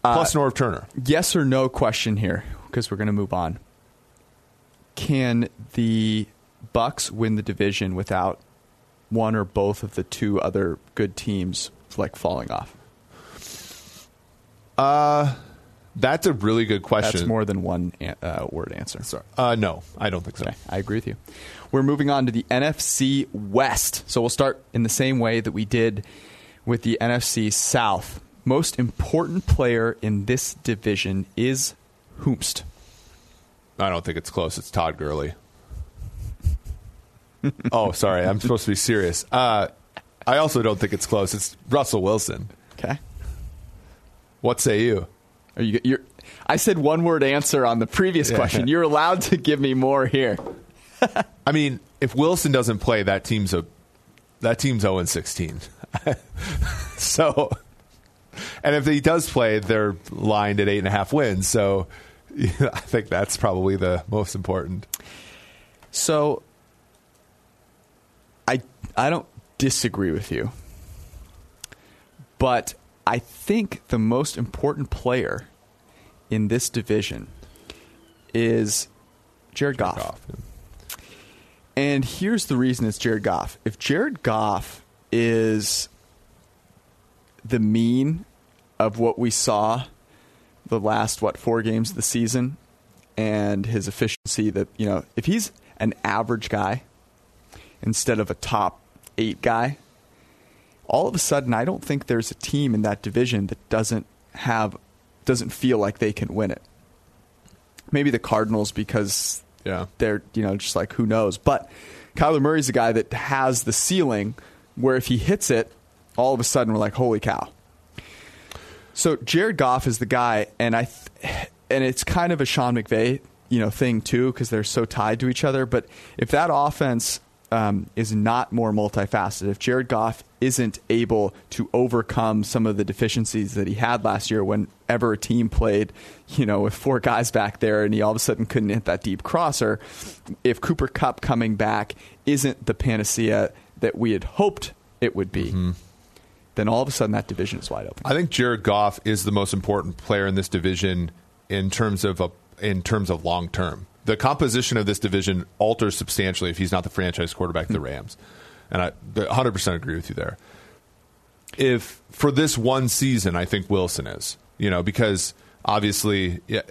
Plus uh, Norv Turner. Yes or no question here because we're going to move on. Can the Bucks win the division without one or both of the two other good teams like falling off? Uh that's a really good question. That's more than one uh, word answer. Sorry. Uh, no, I don't think so. Okay, I agree with you. We're moving on to the NFC West. So we'll start in the same way that we did with the NFC South. Most important player in this division is Hoomst. I don't think it's close. It's Todd Gurley. oh, sorry. I'm supposed to be serious. Uh, I also don't think it's close. It's Russell Wilson. Okay. What say you? Are you? You're, I said one word answer on the previous yeah. question. You're allowed to give me more here. I mean, if Wilson doesn't play, that team's a that team's 0 16. so, and if he does play, they're lined at eight and a half wins. So, I think that's probably the most important. So, I I don't disagree with you, but I think the most important player in this division is Jared Goff. Goff yeah. And here's the reason it's Jared Goff. If Jared Goff is the mean of what we saw the last what four games of the season and his efficiency that you know if he's an average guy instead of a top 8 guy all of a sudden, I don't think there's a team in that division that doesn't have doesn't feel like they can win it. Maybe the Cardinals because Yeah. they're you know just like who knows. But Kyler Murray's a guy that has the ceiling where if he hits it, all of a sudden we're like, holy cow. So Jared Goff is the guy, and I, th- and it's kind of a Sean McVay, you know, thing too because they're so tied to each other. But if that offense um, is not more multifaceted, if Jared Goff isn't able to overcome some of the deficiencies that he had last year, whenever a team played, you know, with four guys back there, and he all of a sudden couldn't hit that deep crosser, if Cooper Kupp coming back isn't the panacea that we had hoped it would be. Then all of a sudden that division is wide open. I think Jared Goff is the most important player in this division in terms of a, in terms of long term. The composition of this division alters substantially if he's not the franchise quarterback of the hmm. Rams, and I 100 percent agree with you there. If for this one season, I think Wilson is, you know, because obviously, yeah,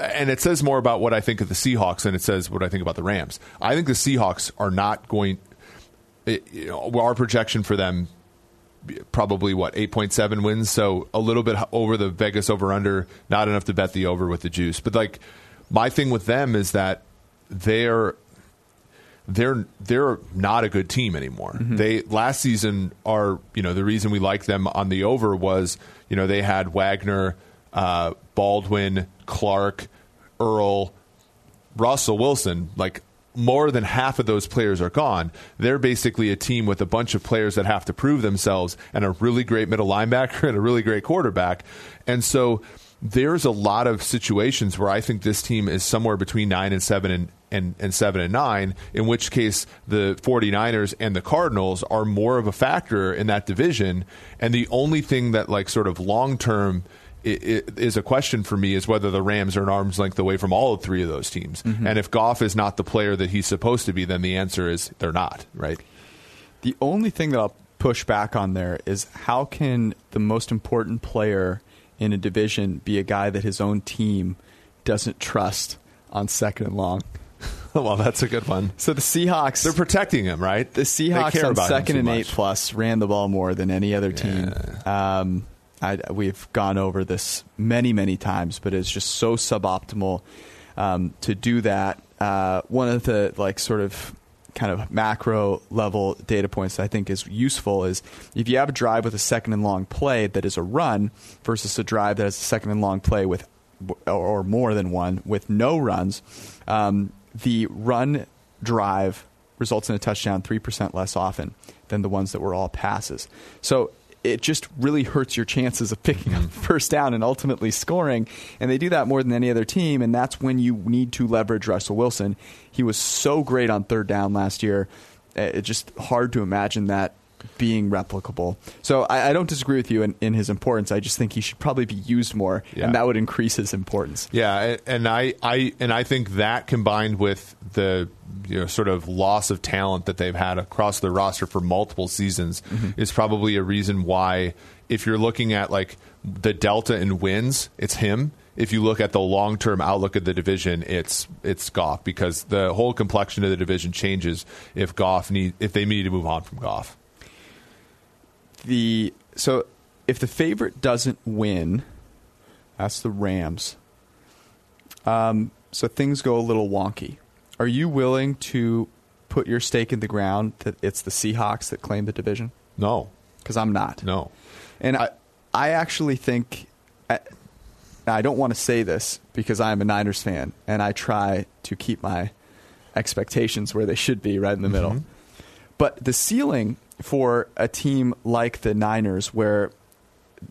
and it says more about what I think of the Seahawks than it says what I think about the Rams. I think the Seahawks are not going. It, you know, our projection for them probably what 8.7 wins so a little bit over the vegas over under not enough to bet the over with the juice but like my thing with them is that they're they're they're not a good team anymore they last season are you know the reason we like them on the over was you know they had wagner uh, baldwin clark earl Russell Wilson, like more than half of those players are gone. They're basically a team with a bunch of players that have to prove themselves and a really great middle linebacker and a really great quarterback. And so there's a lot of situations where I think this team is somewhere between nine and seven and, and, and seven and nine, in which case the 49ers and the Cardinals are more of a factor in that division. And the only thing that like sort of long term is a question for me is whether the Rams are an arm's length away from all three of those teams. Mm-hmm. And if Goff is not the player that he's supposed to be, then the answer is they're not, right? The only thing that I'll push back on there is how can the most important player in a division be a guy that his own team doesn't trust on second and long? well, that's a good one. So the Seahawks, They're protecting him, right? the Seahawks on second and much. eight plus ran the ball more than any other team. Um, I, we've gone over this many, many times, but it's just so suboptimal um, to do that. Uh, one of the like sort of kind of macro level data points that I think is useful is if you have a drive with a second and long play that is a run versus a drive that has a second and long play with or, or more than one with no runs, um, the run drive results in a touchdown 3% less often than the ones that were all passes. So it just really hurts your chances of picking up first down and ultimately scoring. And they do that more than any other team. And that's when you need to leverage Russell Wilson. He was so great on third down last year. Uh, It's just hard to imagine that being replicable. So I, I don't disagree with you in, in his importance. I just think he should probably be used more, Yeah. and that would increase his importance. Yeah, and- I, I and I think that combined with the you know sort of loss of talent that they've had across the roster for multiple seasons mm-hmm. is probably a reason why if you're looking at like the delta in wins, it's him. If you look at the long term outlook of the division, it's it's Goff because the whole complexion of the division changes if Goff need if they need to move on from Goff. The so if the favorite doesn't win, that's the Rams. Um, so things go a little wonky. Are you willing to put your stake in the ground that it's the Seahawks that claim the division? No, Because I'm not. no. And I, I actually think, I, I don't want to say this because I'm a Niners fan and I try to keep my expectations where they should be, right in the middle. But the ceiling for a team like the Niners, where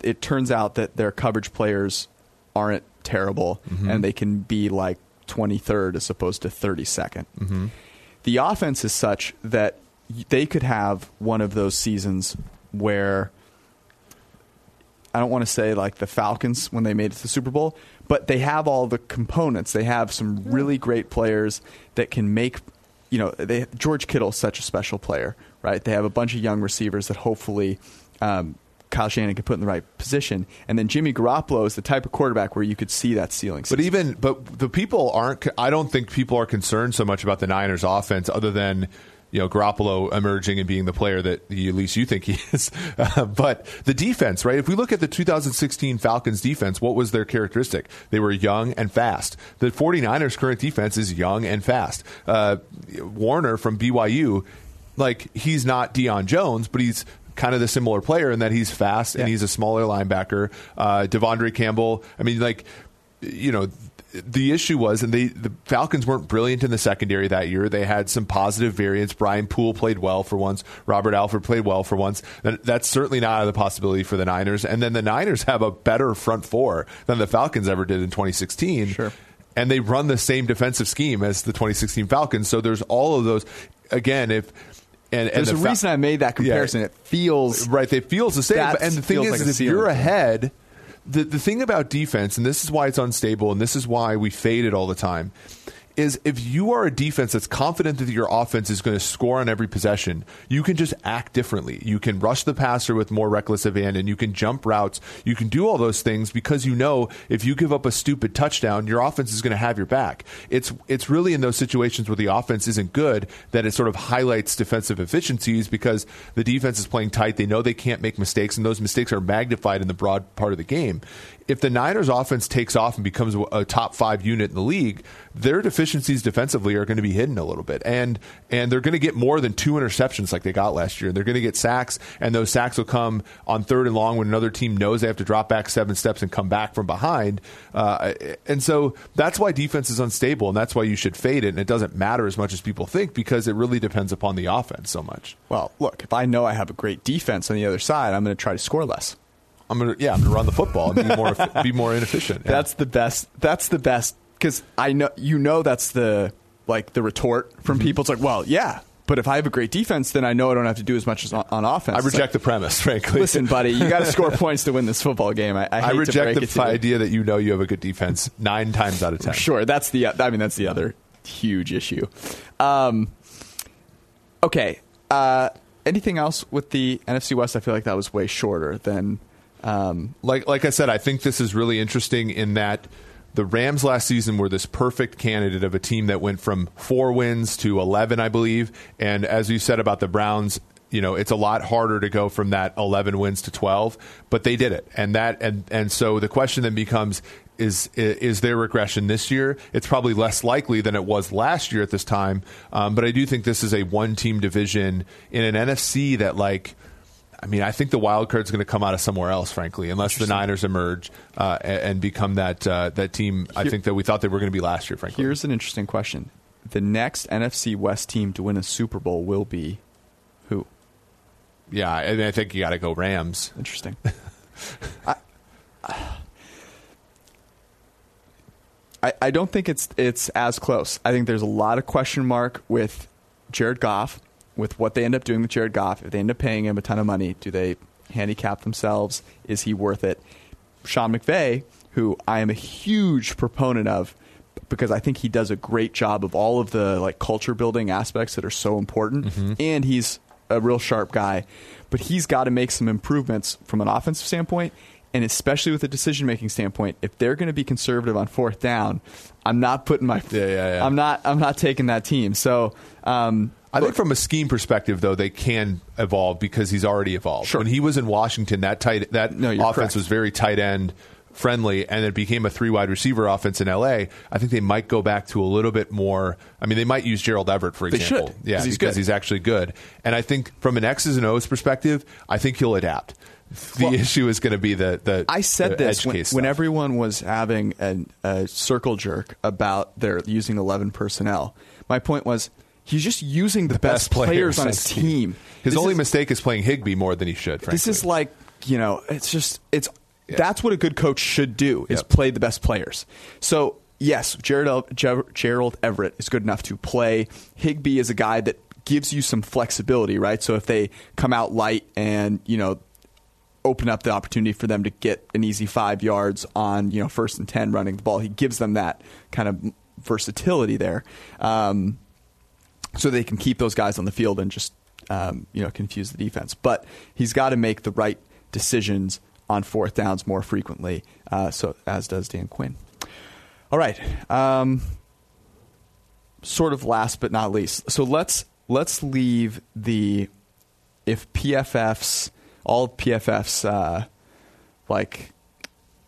it turns out that their coverage players aren't terrible mm-hmm. and they can be like 23rd as opposed to 32nd. Mm-hmm. The offense is such that they could have one of those seasons where I don't want to say like the Falcons when they made it to the Super Bowl, but they have all the components. They have some really great players that can make, you know, they George Kittle's such a special player, right? They have a bunch of young receivers that hopefully um, Kyle Shanahan can put in the right position, and then Jimmy Garoppolo is the type of quarterback where you could see that ceiling. But even but the people aren't. I don't think people are concerned so much about the Niners' offense, other than you know Garoppolo emerging and being the player that he, at least you think he is. Uh, but the defense, right? If we look at the 2016 Falcons defense, what was their characteristic? They were young and fast. The 49ers current defense is young and fast. Uh, Warner from BYU, like he's not Deion Jones, but he's kind of the similar player in that he's fast and he's a smaller linebacker. Uh, De'Vondre Campbell, I mean, like you know the issue was, and they the Falcons weren't brilliant in the secondary that year. They had some positive variants. Brian Poole played well for once. Robert Alford played well for once. That's certainly not out of the possibility for the Niners. And then the Niners have a better front four than the Falcons ever did in 2016. Sure. And they run the same defensive scheme as the 2016 Falcons. So there's all of those. Again, if and, and There's the a Fa- reason I made that comparison. Yeah. It feels right. It feels the same. And the thing is, like is if ceiling you're ahead, the the thing about defense, and this is why it's unstable, and this is why we fade it all the time, is if you are a defense that's confident that your offense is going to score on every possession, you can just act differently. You can rush the passer with more reckless abandon. You can jump routes. You can do all those things because you know if you give up a stupid touchdown, your offense is going to have your back. It's it's really in those situations where the offense isn't good that it sort of highlights defensive efficiencies because the defense is playing tight. They know they can't make mistakes, and those mistakes are magnified in the broad part of the game. If the Niners offense takes off and becomes a top five unit in the league, their deficiencies defensively are going to be hidden a little bit, and and they're going to get more than two interceptions like they got last year. They're going to get sacks, and those sacks will come on third and long when another team knows they have to drop back seven steps and come back from behind. Uh, and so that's why defense is unstable, and that's why you should fade it. And it doesn't matter as much as people think because it really depends upon the offense so much. well. Look, if I know I have a great defense on the other side, I'm going to try to score less. I'm gonna yeah, I'm gonna run the football and be more be more inefficient. Yeah. That's the best. That's the best because I know you know that's the like the retort from Mm-hmm. people. It's like, well, yeah, but if I have a great defense, then I know I don't have to do as much as on, on offense. I reject the premise, frankly. Listen, buddy, you got to score points to win this football game. I, I, I reject break the it to you. idea that you know you have a good defense nine times out of ten. Sure, that's the. I mean, that's the other huge issue. Um, okay. Uh, anything else with the NFC West? I feel like that was way shorter than. Um, like like I said, I think this is really interesting in that the Rams last season were this perfect candidate of a team that went from four wins to eleven, I believe. And as you said about the Browns, you know, it's a lot harder to go from that eleven wins to twelve, but they did it. And that and and so the question then becomes is is there regression this year? It's probably less likely than it was last year at this time. Um, but I do think this is a one team division in an NFC that like I mean, I think the wild card is going to come out of somewhere else, frankly, unless the Niners emerge uh, and, and become that uh, that team. I think that we thought they were going to be last year, frankly. here's an interesting question: the next NFC West team to win a Super Bowl will be who? yeah, I, mean, I think you got to go Rams. Interesting. I, I don't think it's it's as close. I think there's a lot of question mark with Jared Goff, with what they end up doing with Jared Goff. If they end up paying him a ton of money, do they handicap themselves? Is he worth it? Sean McVay, who I am a huge proponent of because I think he does a great job of all of the like culture building aspects that are so important mm-hmm. and he's a real sharp guy but he's got to make some improvements from an offensive standpoint and especially with a decision making standpoint if they're going to be conservative on fourth down I'm not putting my Yeah, yeah, yeah. I'm not I'm not taking that team so um I think from a scheme perspective, though, they can evolve because he's already evolved. Sure. When he was in Washington, that tight that No, offense correct. was very tight end friendly, and it became a three wide receiver offense in LA. I think they might go back to a little bit more. I mean, they might use Gerald Everett for example. should, yeah, he's because good. he's actually good. And I think from an X's and O's perspective, I think he'll adapt. The Well, issue is going to be the the. I said the this when, when everyone was having an, a circle jerk about their using 11 personnel. My point was he's just using the, best, players, on his team. His This only is- mistake is playing Higbee more than he should. Frankly. This is like you know, it's just it's that's what a good coach should do is Yep. play the best players. So yes, Jared El- Ger- Gerald Everett is good enough to play. Higbee is a guy that gives you some flexibility, right? So if they come out light and you know open up the opportunity for them to get an easy five yards on you know first and ten running the ball, he gives them that kind of versatility there. Um, so they can keep those guys on the field and just um, you know confuse the defense. But he's got to make the right decisions on fourth downs more frequently. Uh, so as does Dan Quinn. All right. Um, sort of last but not least. So let's let's leave the if PFF's all PFF's uh, like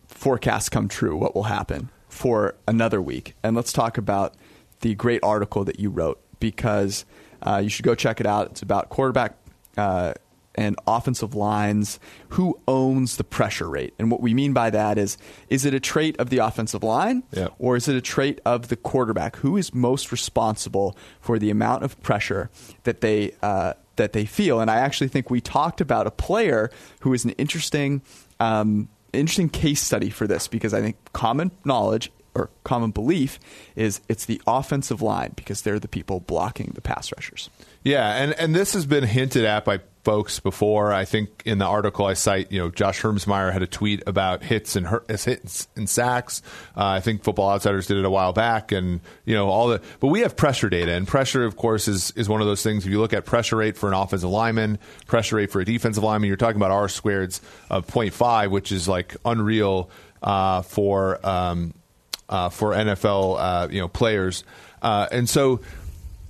forecasts come true, what will happen for another week, and let's talk about the great article that you wrote because uh, you should go check it out. It's about quarterback. Uh, and offensive lines, who owns the pressure rate? And what we mean by that is is it a trait of the offensive line Yeah. or is it a trait of the quarterback? Who is most responsible for the amount of pressure that they uh, that they feel? And I actually think we talked about a player who is an interesting um, interesting case study for this because I think common knowledge or common belief is it's the offensive line because they're the people blocking the pass rushers. Yeah, and and this has been hinted at by folks before. I think in the article I cite, you know, Josh Hermsmeyer had a tweet about hits and hurt, hits and sacks. Uh, I think Football Outsiders did it a while back, and you know all the. But we have pressure data, and pressure, of course, is is one of those things. If you look at pressure rate for an offensive lineman, pressure rate for a defensive lineman, you're talking about R squareds of 0.5, which is like unreal uh, for um, uh, for NFL uh, you know players, uh, and so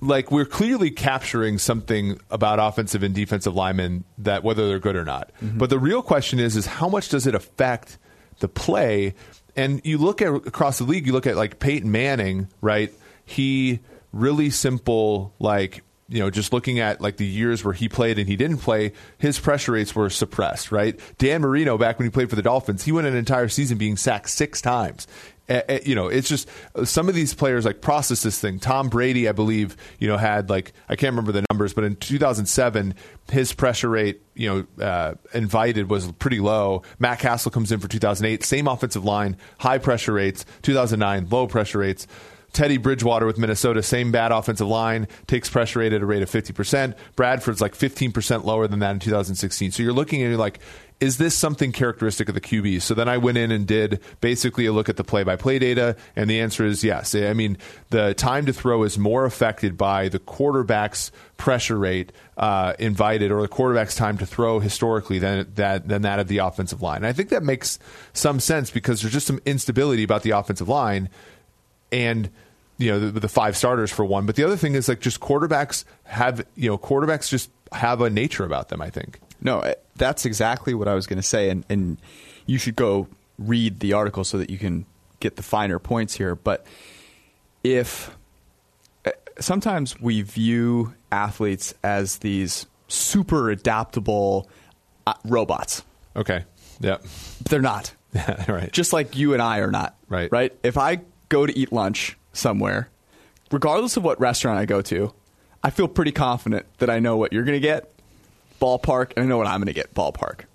like we're clearly capturing something about offensive and defensive linemen that whether they're good or not. But the real question is is how much does it affect the play? And you look at across the league, you look at like Peyton Manning, right? He really simple like you know, just looking at like the years where he played and he didn't play, his pressure rates were suppressed, right? Dan Marino, back when he played for the Dolphins, he went an entire season being sacked six times. Uh, uh, you know, it's just uh, some of these players like process this thing. Tom Brady, I believe, you know, had like I can't remember the numbers, but in 2007, his pressure rate, you know, uh, invited was pretty low. Matt Cassel comes in for 2008, same offensive line, high pressure rates. 2009, low pressure rates. Teddy Bridgewater with Minnesota, same bad offensive line, takes pressure rate at a rate of 50%. Bradford's like 15% lower than that in 2016. So you're looking at like, is this something characteristic of the QB? So then I went in and did basically a look at the play by play data, and the answer is yes. I mean, the time to throw is more affected by the quarterback's pressure rate uh, invited or the quarterback's time to throw historically than that, than that of the offensive line. And I think that makes some sense because there's just some instability about the offensive line and you know the, the, five starters for one. But the other thing is like just quarterbacks have you know quarterbacks just have a nature about them. I think. No, eh, that's exactly what I was going to say, and and you should go read the article so that you can get the finer points here. But if eh, sometimes we view athletes as these super adaptable uh, robots. Okay. Yeah. They're not. right. Just like you and I are not. Right. Right. If I go to eat lunch somewhere, regardless of what restaurant I go to, I feel pretty confident that I know what you're going to get, ballpark, and I know what I'm going to get, ballpark.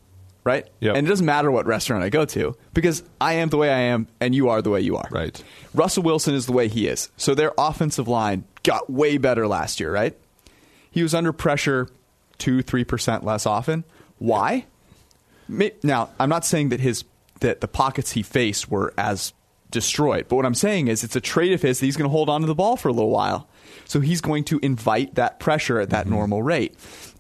Right? Yep. And it doesn't matter what restaurant I go to because I am the way I am and you are the way you are. Right. Russell Wilson is the way he is. So their offensive line got way better last year, right? He was under pressure 2 3% less often. Why? Now, I'm not saying that his that the pockets he faced were as destroyed. But what I'm saying is it's a trait of his that he's going to hold on to the ball for a little while. So he's going to invite that pressure at that mm-hmm. normal rate.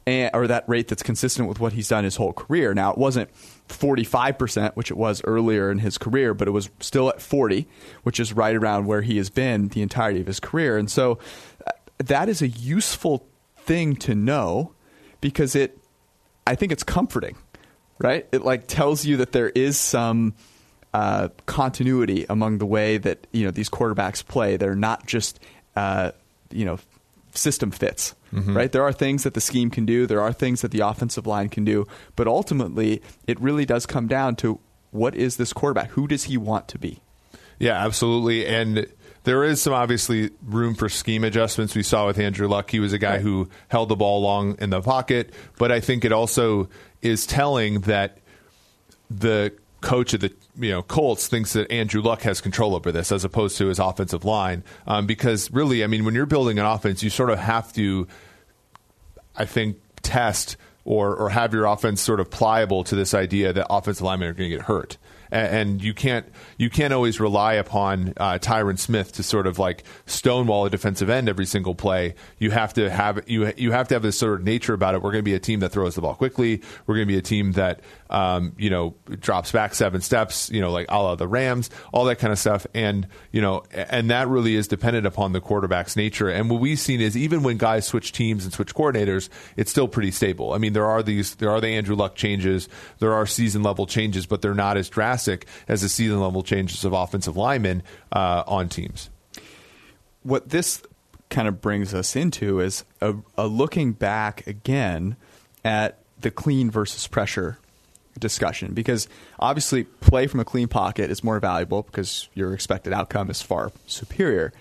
And, or that rate that's consistent with what he's done his whole career. Now, it wasn't 45%, which it was earlier in his career, but it was still at 40, which is right around where he has been the entirety of his career. And so uh, that is a useful thing to know because it, I think it's comforting, right? It like tells you that there is some uh, continuity among the way that you know these quarterbacks play. They're not just uh, you know system fits, mm-hmm. right? There are things that the scheme can do. There are things that the offensive line can do. But ultimately, it really does come down to what is this quarterback? Who does he want to be? Yeah, absolutely. And there is some obviously room for scheme adjustments. We saw with Andrew Luck, he was a guy right. who held the ball long in the pocket. But I think it also is telling that the coach of the you know Colts thinks that Andrew Luck has control over this as opposed to his offensive line. Um, because really I mean when you're building an offense you sort of have to I think test or or have your offense sort of pliable to this idea that offensive linemen are going to get hurt and you can't you can't always rely upon uh, Tyron Smith to sort of like stonewall a defensive end every single play. You have to have you you have to have this sort of nature about it. We're going to be a team that throws the ball quickly. We're going to be a team that um, you know drops back seven steps. You know, like a la the Rams, all that kind of stuff. And you know, and that really is dependent upon the quarterback's nature. And what we've seen is even when guys switch teams and switch coordinators, it's still pretty stable. I mean, there are these there are the Andrew Luck changes, there are season level changes, but they're not as drastic as the season level changes of offensive linemen uh, on teams. What this kind of brings us into is a, a looking back again at the clean versus pressure discussion because obviously play from a clean pocket is more valuable because your expected outcome is far superior.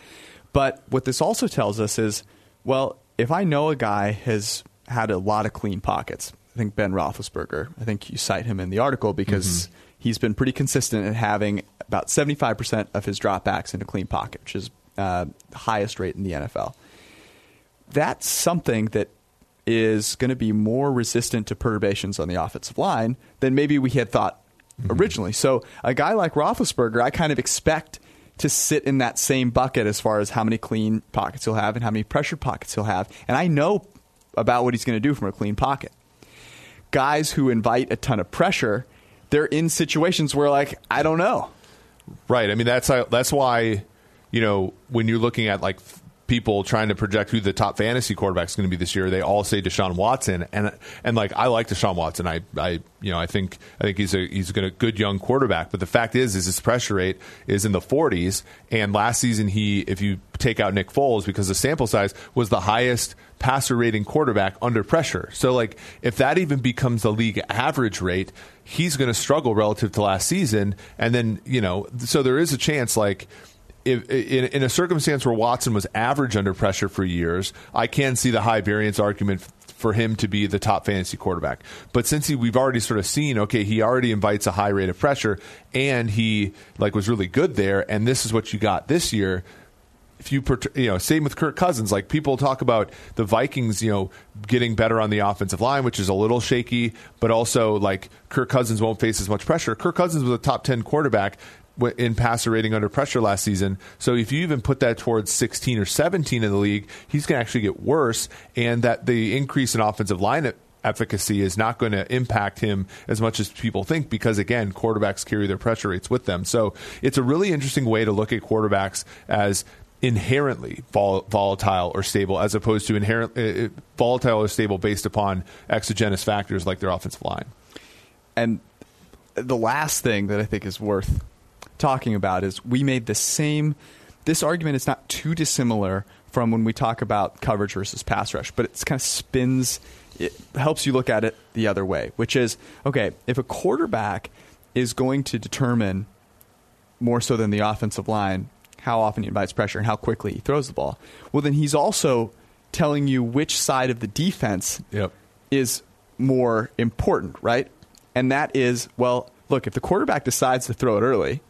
But what this also tells us is, well, if I know a guy has had a lot of clean pockets, I think Ben Roethlisberger, I think you cite him in the article because mm-hmm. He's been pretty consistent at having about 75% of his dropbacks in a clean pocket, which is uh, the highest rate in the NFL. That's something that is going to be more resistant to perturbations on the offensive line than maybe we had thought mm-hmm. originally. So a guy like Roethlisberger, I kind of expect to sit in that same bucket as far as how many clean pockets he'll have and how many pressure pockets he'll have. And I know about what he's going to do from a clean pocket. Guys who invite a ton of pressure, they're in situations where like I don't know. Right. I mean that's that's why you know when you're looking at like people trying to project who the top fantasy quarterback is going to be this year, they all say Deshaun Watson, and and like I like Deshaun Watson. I I you know I think I think he's a he's a good young quarterback. But the fact is, is his pressure rate is in the 40s, and last season he, if you take out Nick Foles because the sample size was the highest passer rating quarterback under pressure. So like if that even becomes the league average rate, he's going to struggle relative to last season. And then you know, so there is a chance like if, in, in, a circumstance where Watson was average under pressure for years, I can see the high variance argument for him to be the top fantasy quarterback. But since he, we've already sort of seen, okay, he already invites a high rate of pressure, and he like was really good there, and this is what you got this year. If you, you know, same with Kirk Cousins. Like people talk about the Vikings, you know, getting better on the offensive line, which is a little shaky, but also like Kirk Cousins won't face as much pressure. Kirk Cousins was a top ten quarterback in passer rating under pressure last season. So if you even put that towards 16 or 17 in the league, he's going to actually get worse. And that the increase in offensive line efficacy is not going to impact him as much as people think because again quarterbacks carry their pressure rates with them so it's a really interesting way to look at quarterbacks as inherently vol- volatile or stable as opposed to inherently uh, uh, volatile or stable based upon exogenous factors like their offensive line and the last thing that I think is worth talking about is we made the same. This argument is not too dissimilar from when we talk about coverage versus pass rush, but it kind of spins. It helps you look at it the other way, which is okay. If a quarterback is going to determine more so than the offensive line how often he invites pressure and how quickly he throws the ball, well, then he's also telling you which side of the defense yep. is more important, right? And that is, well, look, if the quarterback decides to throw it early,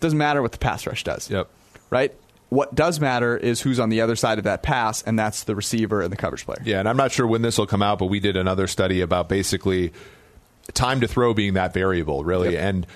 doesn't matter what the pass rush does. Yep. Right? What does matter is who's on the other side of that pass, and that's the receiver and the coverage player. Yeah, and I'm not sure when this will come out, but we did another study about basically time to throw being that variable, really, yep. and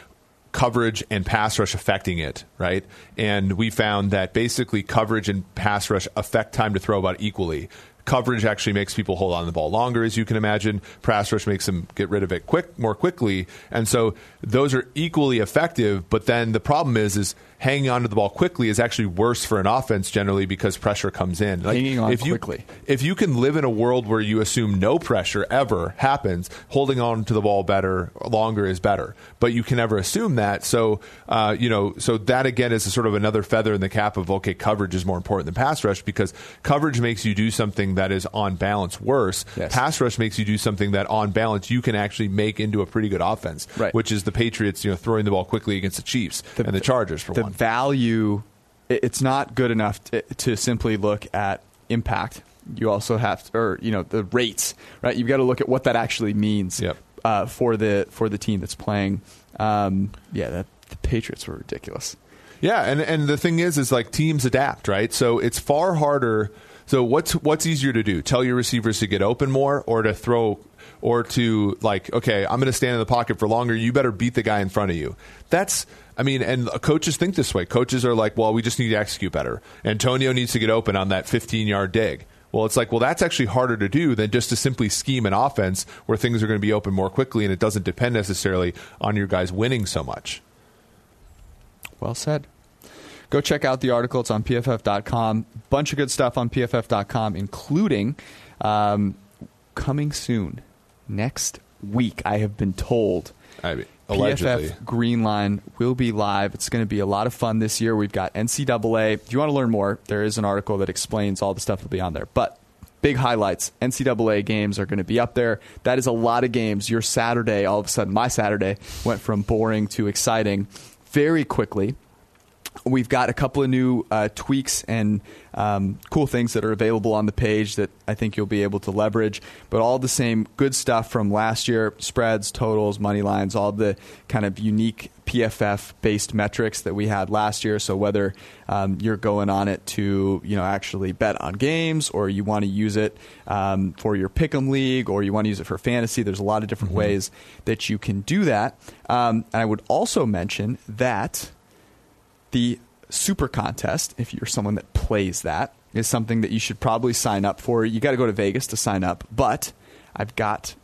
coverage and pass rush affecting it, right? And we found that basically coverage and pass rush affect time to throw about equally coverage actually makes people hold on to the ball longer, as you can imagine. Pass rush makes them get rid of it quick, more quickly, and so those are equally effective. But then the problem is, is hanging on to the ball quickly is actually worse for an offense generally because pressure comes in. Like, hanging on if quickly. You, if you can live in a world where you assume no pressure ever happens, holding on to the ball better longer is better. But you can never assume that. So uh, you know, so that again is a sort of another feather in the cap of okay, coverage is more important than pass rush because coverage makes you do something that is on balance worse. Yes. Pass rush makes you do something that on balance you can actually make into a pretty good offense, right. which is the Patriots, you know, throwing the ball quickly against the Chiefs the, and the Chargers for the one value, it's not good enough to, to simply look at impact. You also have, to, or you know, the rates, right? You've got to look at what that actually means yep. uh, for the for the team that's playing. Um, yeah, that, the Patriots were ridiculous. Yeah, and and the thing is, is like teams adapt, right? So it's far harder. So what's what's easier to do? Tell your receivers to get open more, or to throw or to like, okay, I'm going to stand in the pocket for longer. You better beat the guy in front of you. That's, I mean, and coaches think this way. Coaches are like, well, we just need to execute better. Antonio needs to get open on that 15 yard dig. Well, it's like, well, that's actually harder to do than just to simply scheme an offense where things are going to be open more quickly and it doesn't depend necessarily on your guys winning so much. Well said. Go check out the article. It's on pff.com. Bunch of good stuff on pff.com, including um, coming soon next week. I have been told. I mean, allegedly. PFF Green Line will be live. It's going to be a lot of fun this year. We've got NCAA. If you want to learn more, there is an article that explains all the stuff that'll be on there. But big highlights. NCAA games are going to be up there. That is a lot of games. Your Saturday, all of a sudden, my Saturday went from boring to exciting very quickly. We've got a couple of new uh, tweaks and um, cool things that are available on the page that I think you'll be able to leverage. But all the same good stuff from last year spreads, totals, money lines, all the kind of unique PFF based metrics that we had last year. So whether um, you're going on it to you know actually bet on games, or you want to use it um, for your pick'em league, or you want to use it for fantasy, there's a lot of different mm-hmm. ways that you can do that. Um, and I would also mention that the super contest, if you're someone that plays that, is something that you should probably sign up for. You got to go to Vegas to sign up, but I've got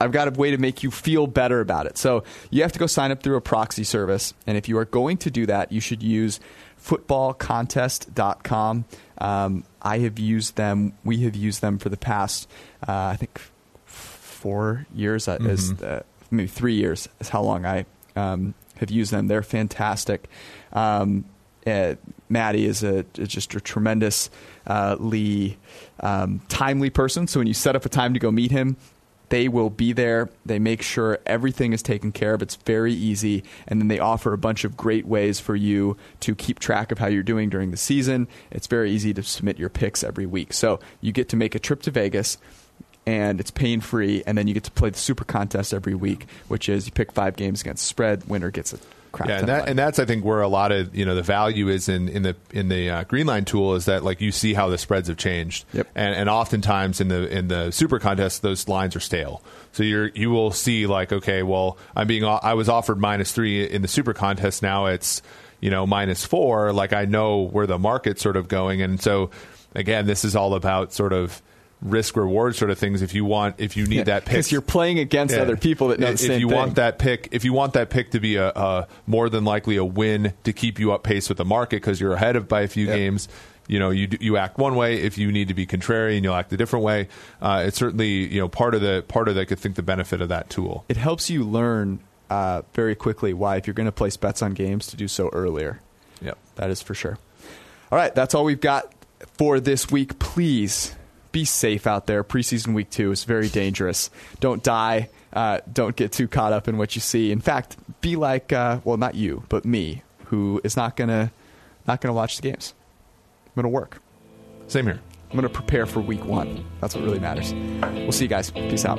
I've got a way to make you feel better about it. So you have to go sign up through a proxy service, and if you are going to do that, you should use footballcontest.com. Um, I have used them. We have used them for the past, uh, I think, four years. Uh, mm-hmm. As uh, maybe three years is how long I um, have used them. They're fantastic. Um, uh, Maddie is a just a tremendously uh, um, timely person. So when you set up a time to go meet him, they will be there. They make sure everything is taken care of. It's very easy. And then they offer a bunch of great ways for you to keep track of how you're doing during the season. It's very easy to submit your picks every week. So you get to make a trip to Vegas and it's pain free. And then you get to play the super contest every week, which is you pick five games against spread. Winner gets a crap. Yeah, and, that, and, that's I think where a lot of you know the value is in in the in the uh, Greenline tool is that like you see how the spreads have changed, yep. and and oftentimes in the in the super contest those lines are stale. So you're you will see like okay, well I'm being I was offered minus three in the super contest. Now it's you know minus four. Like I know where the market's sort of going, and so again, this is all about sort of risk reward sort of things if you want if you need yeah, that pick. because you're playing against yeah. other people that know if, the if you thing. want that pick if you want that pick to be a, a more than likely a win to keep you up pace with the market because you're ahead of by a few yep. games you know you you act one way. If you need to be contrary and you'll act a different way. Uh, it's certainly you know part of the part of the I could think the benefit of that tool. It helps you learn uh, very quickly why if you're going to place bets on games to do so earlier. Yep. That is for sure. All right that's all we've got for this week. Please be safe out there. Preseason week two is very dangerous. Don't die. Uh, don't get too caught up in what you see. In fact, be like uh, well, not you, but me, who is not gonna not gonna watch the games. I'm gonna work. Same here. I'm gonna prepare for week one. That's what really matters. We'll see you guys. Peace out.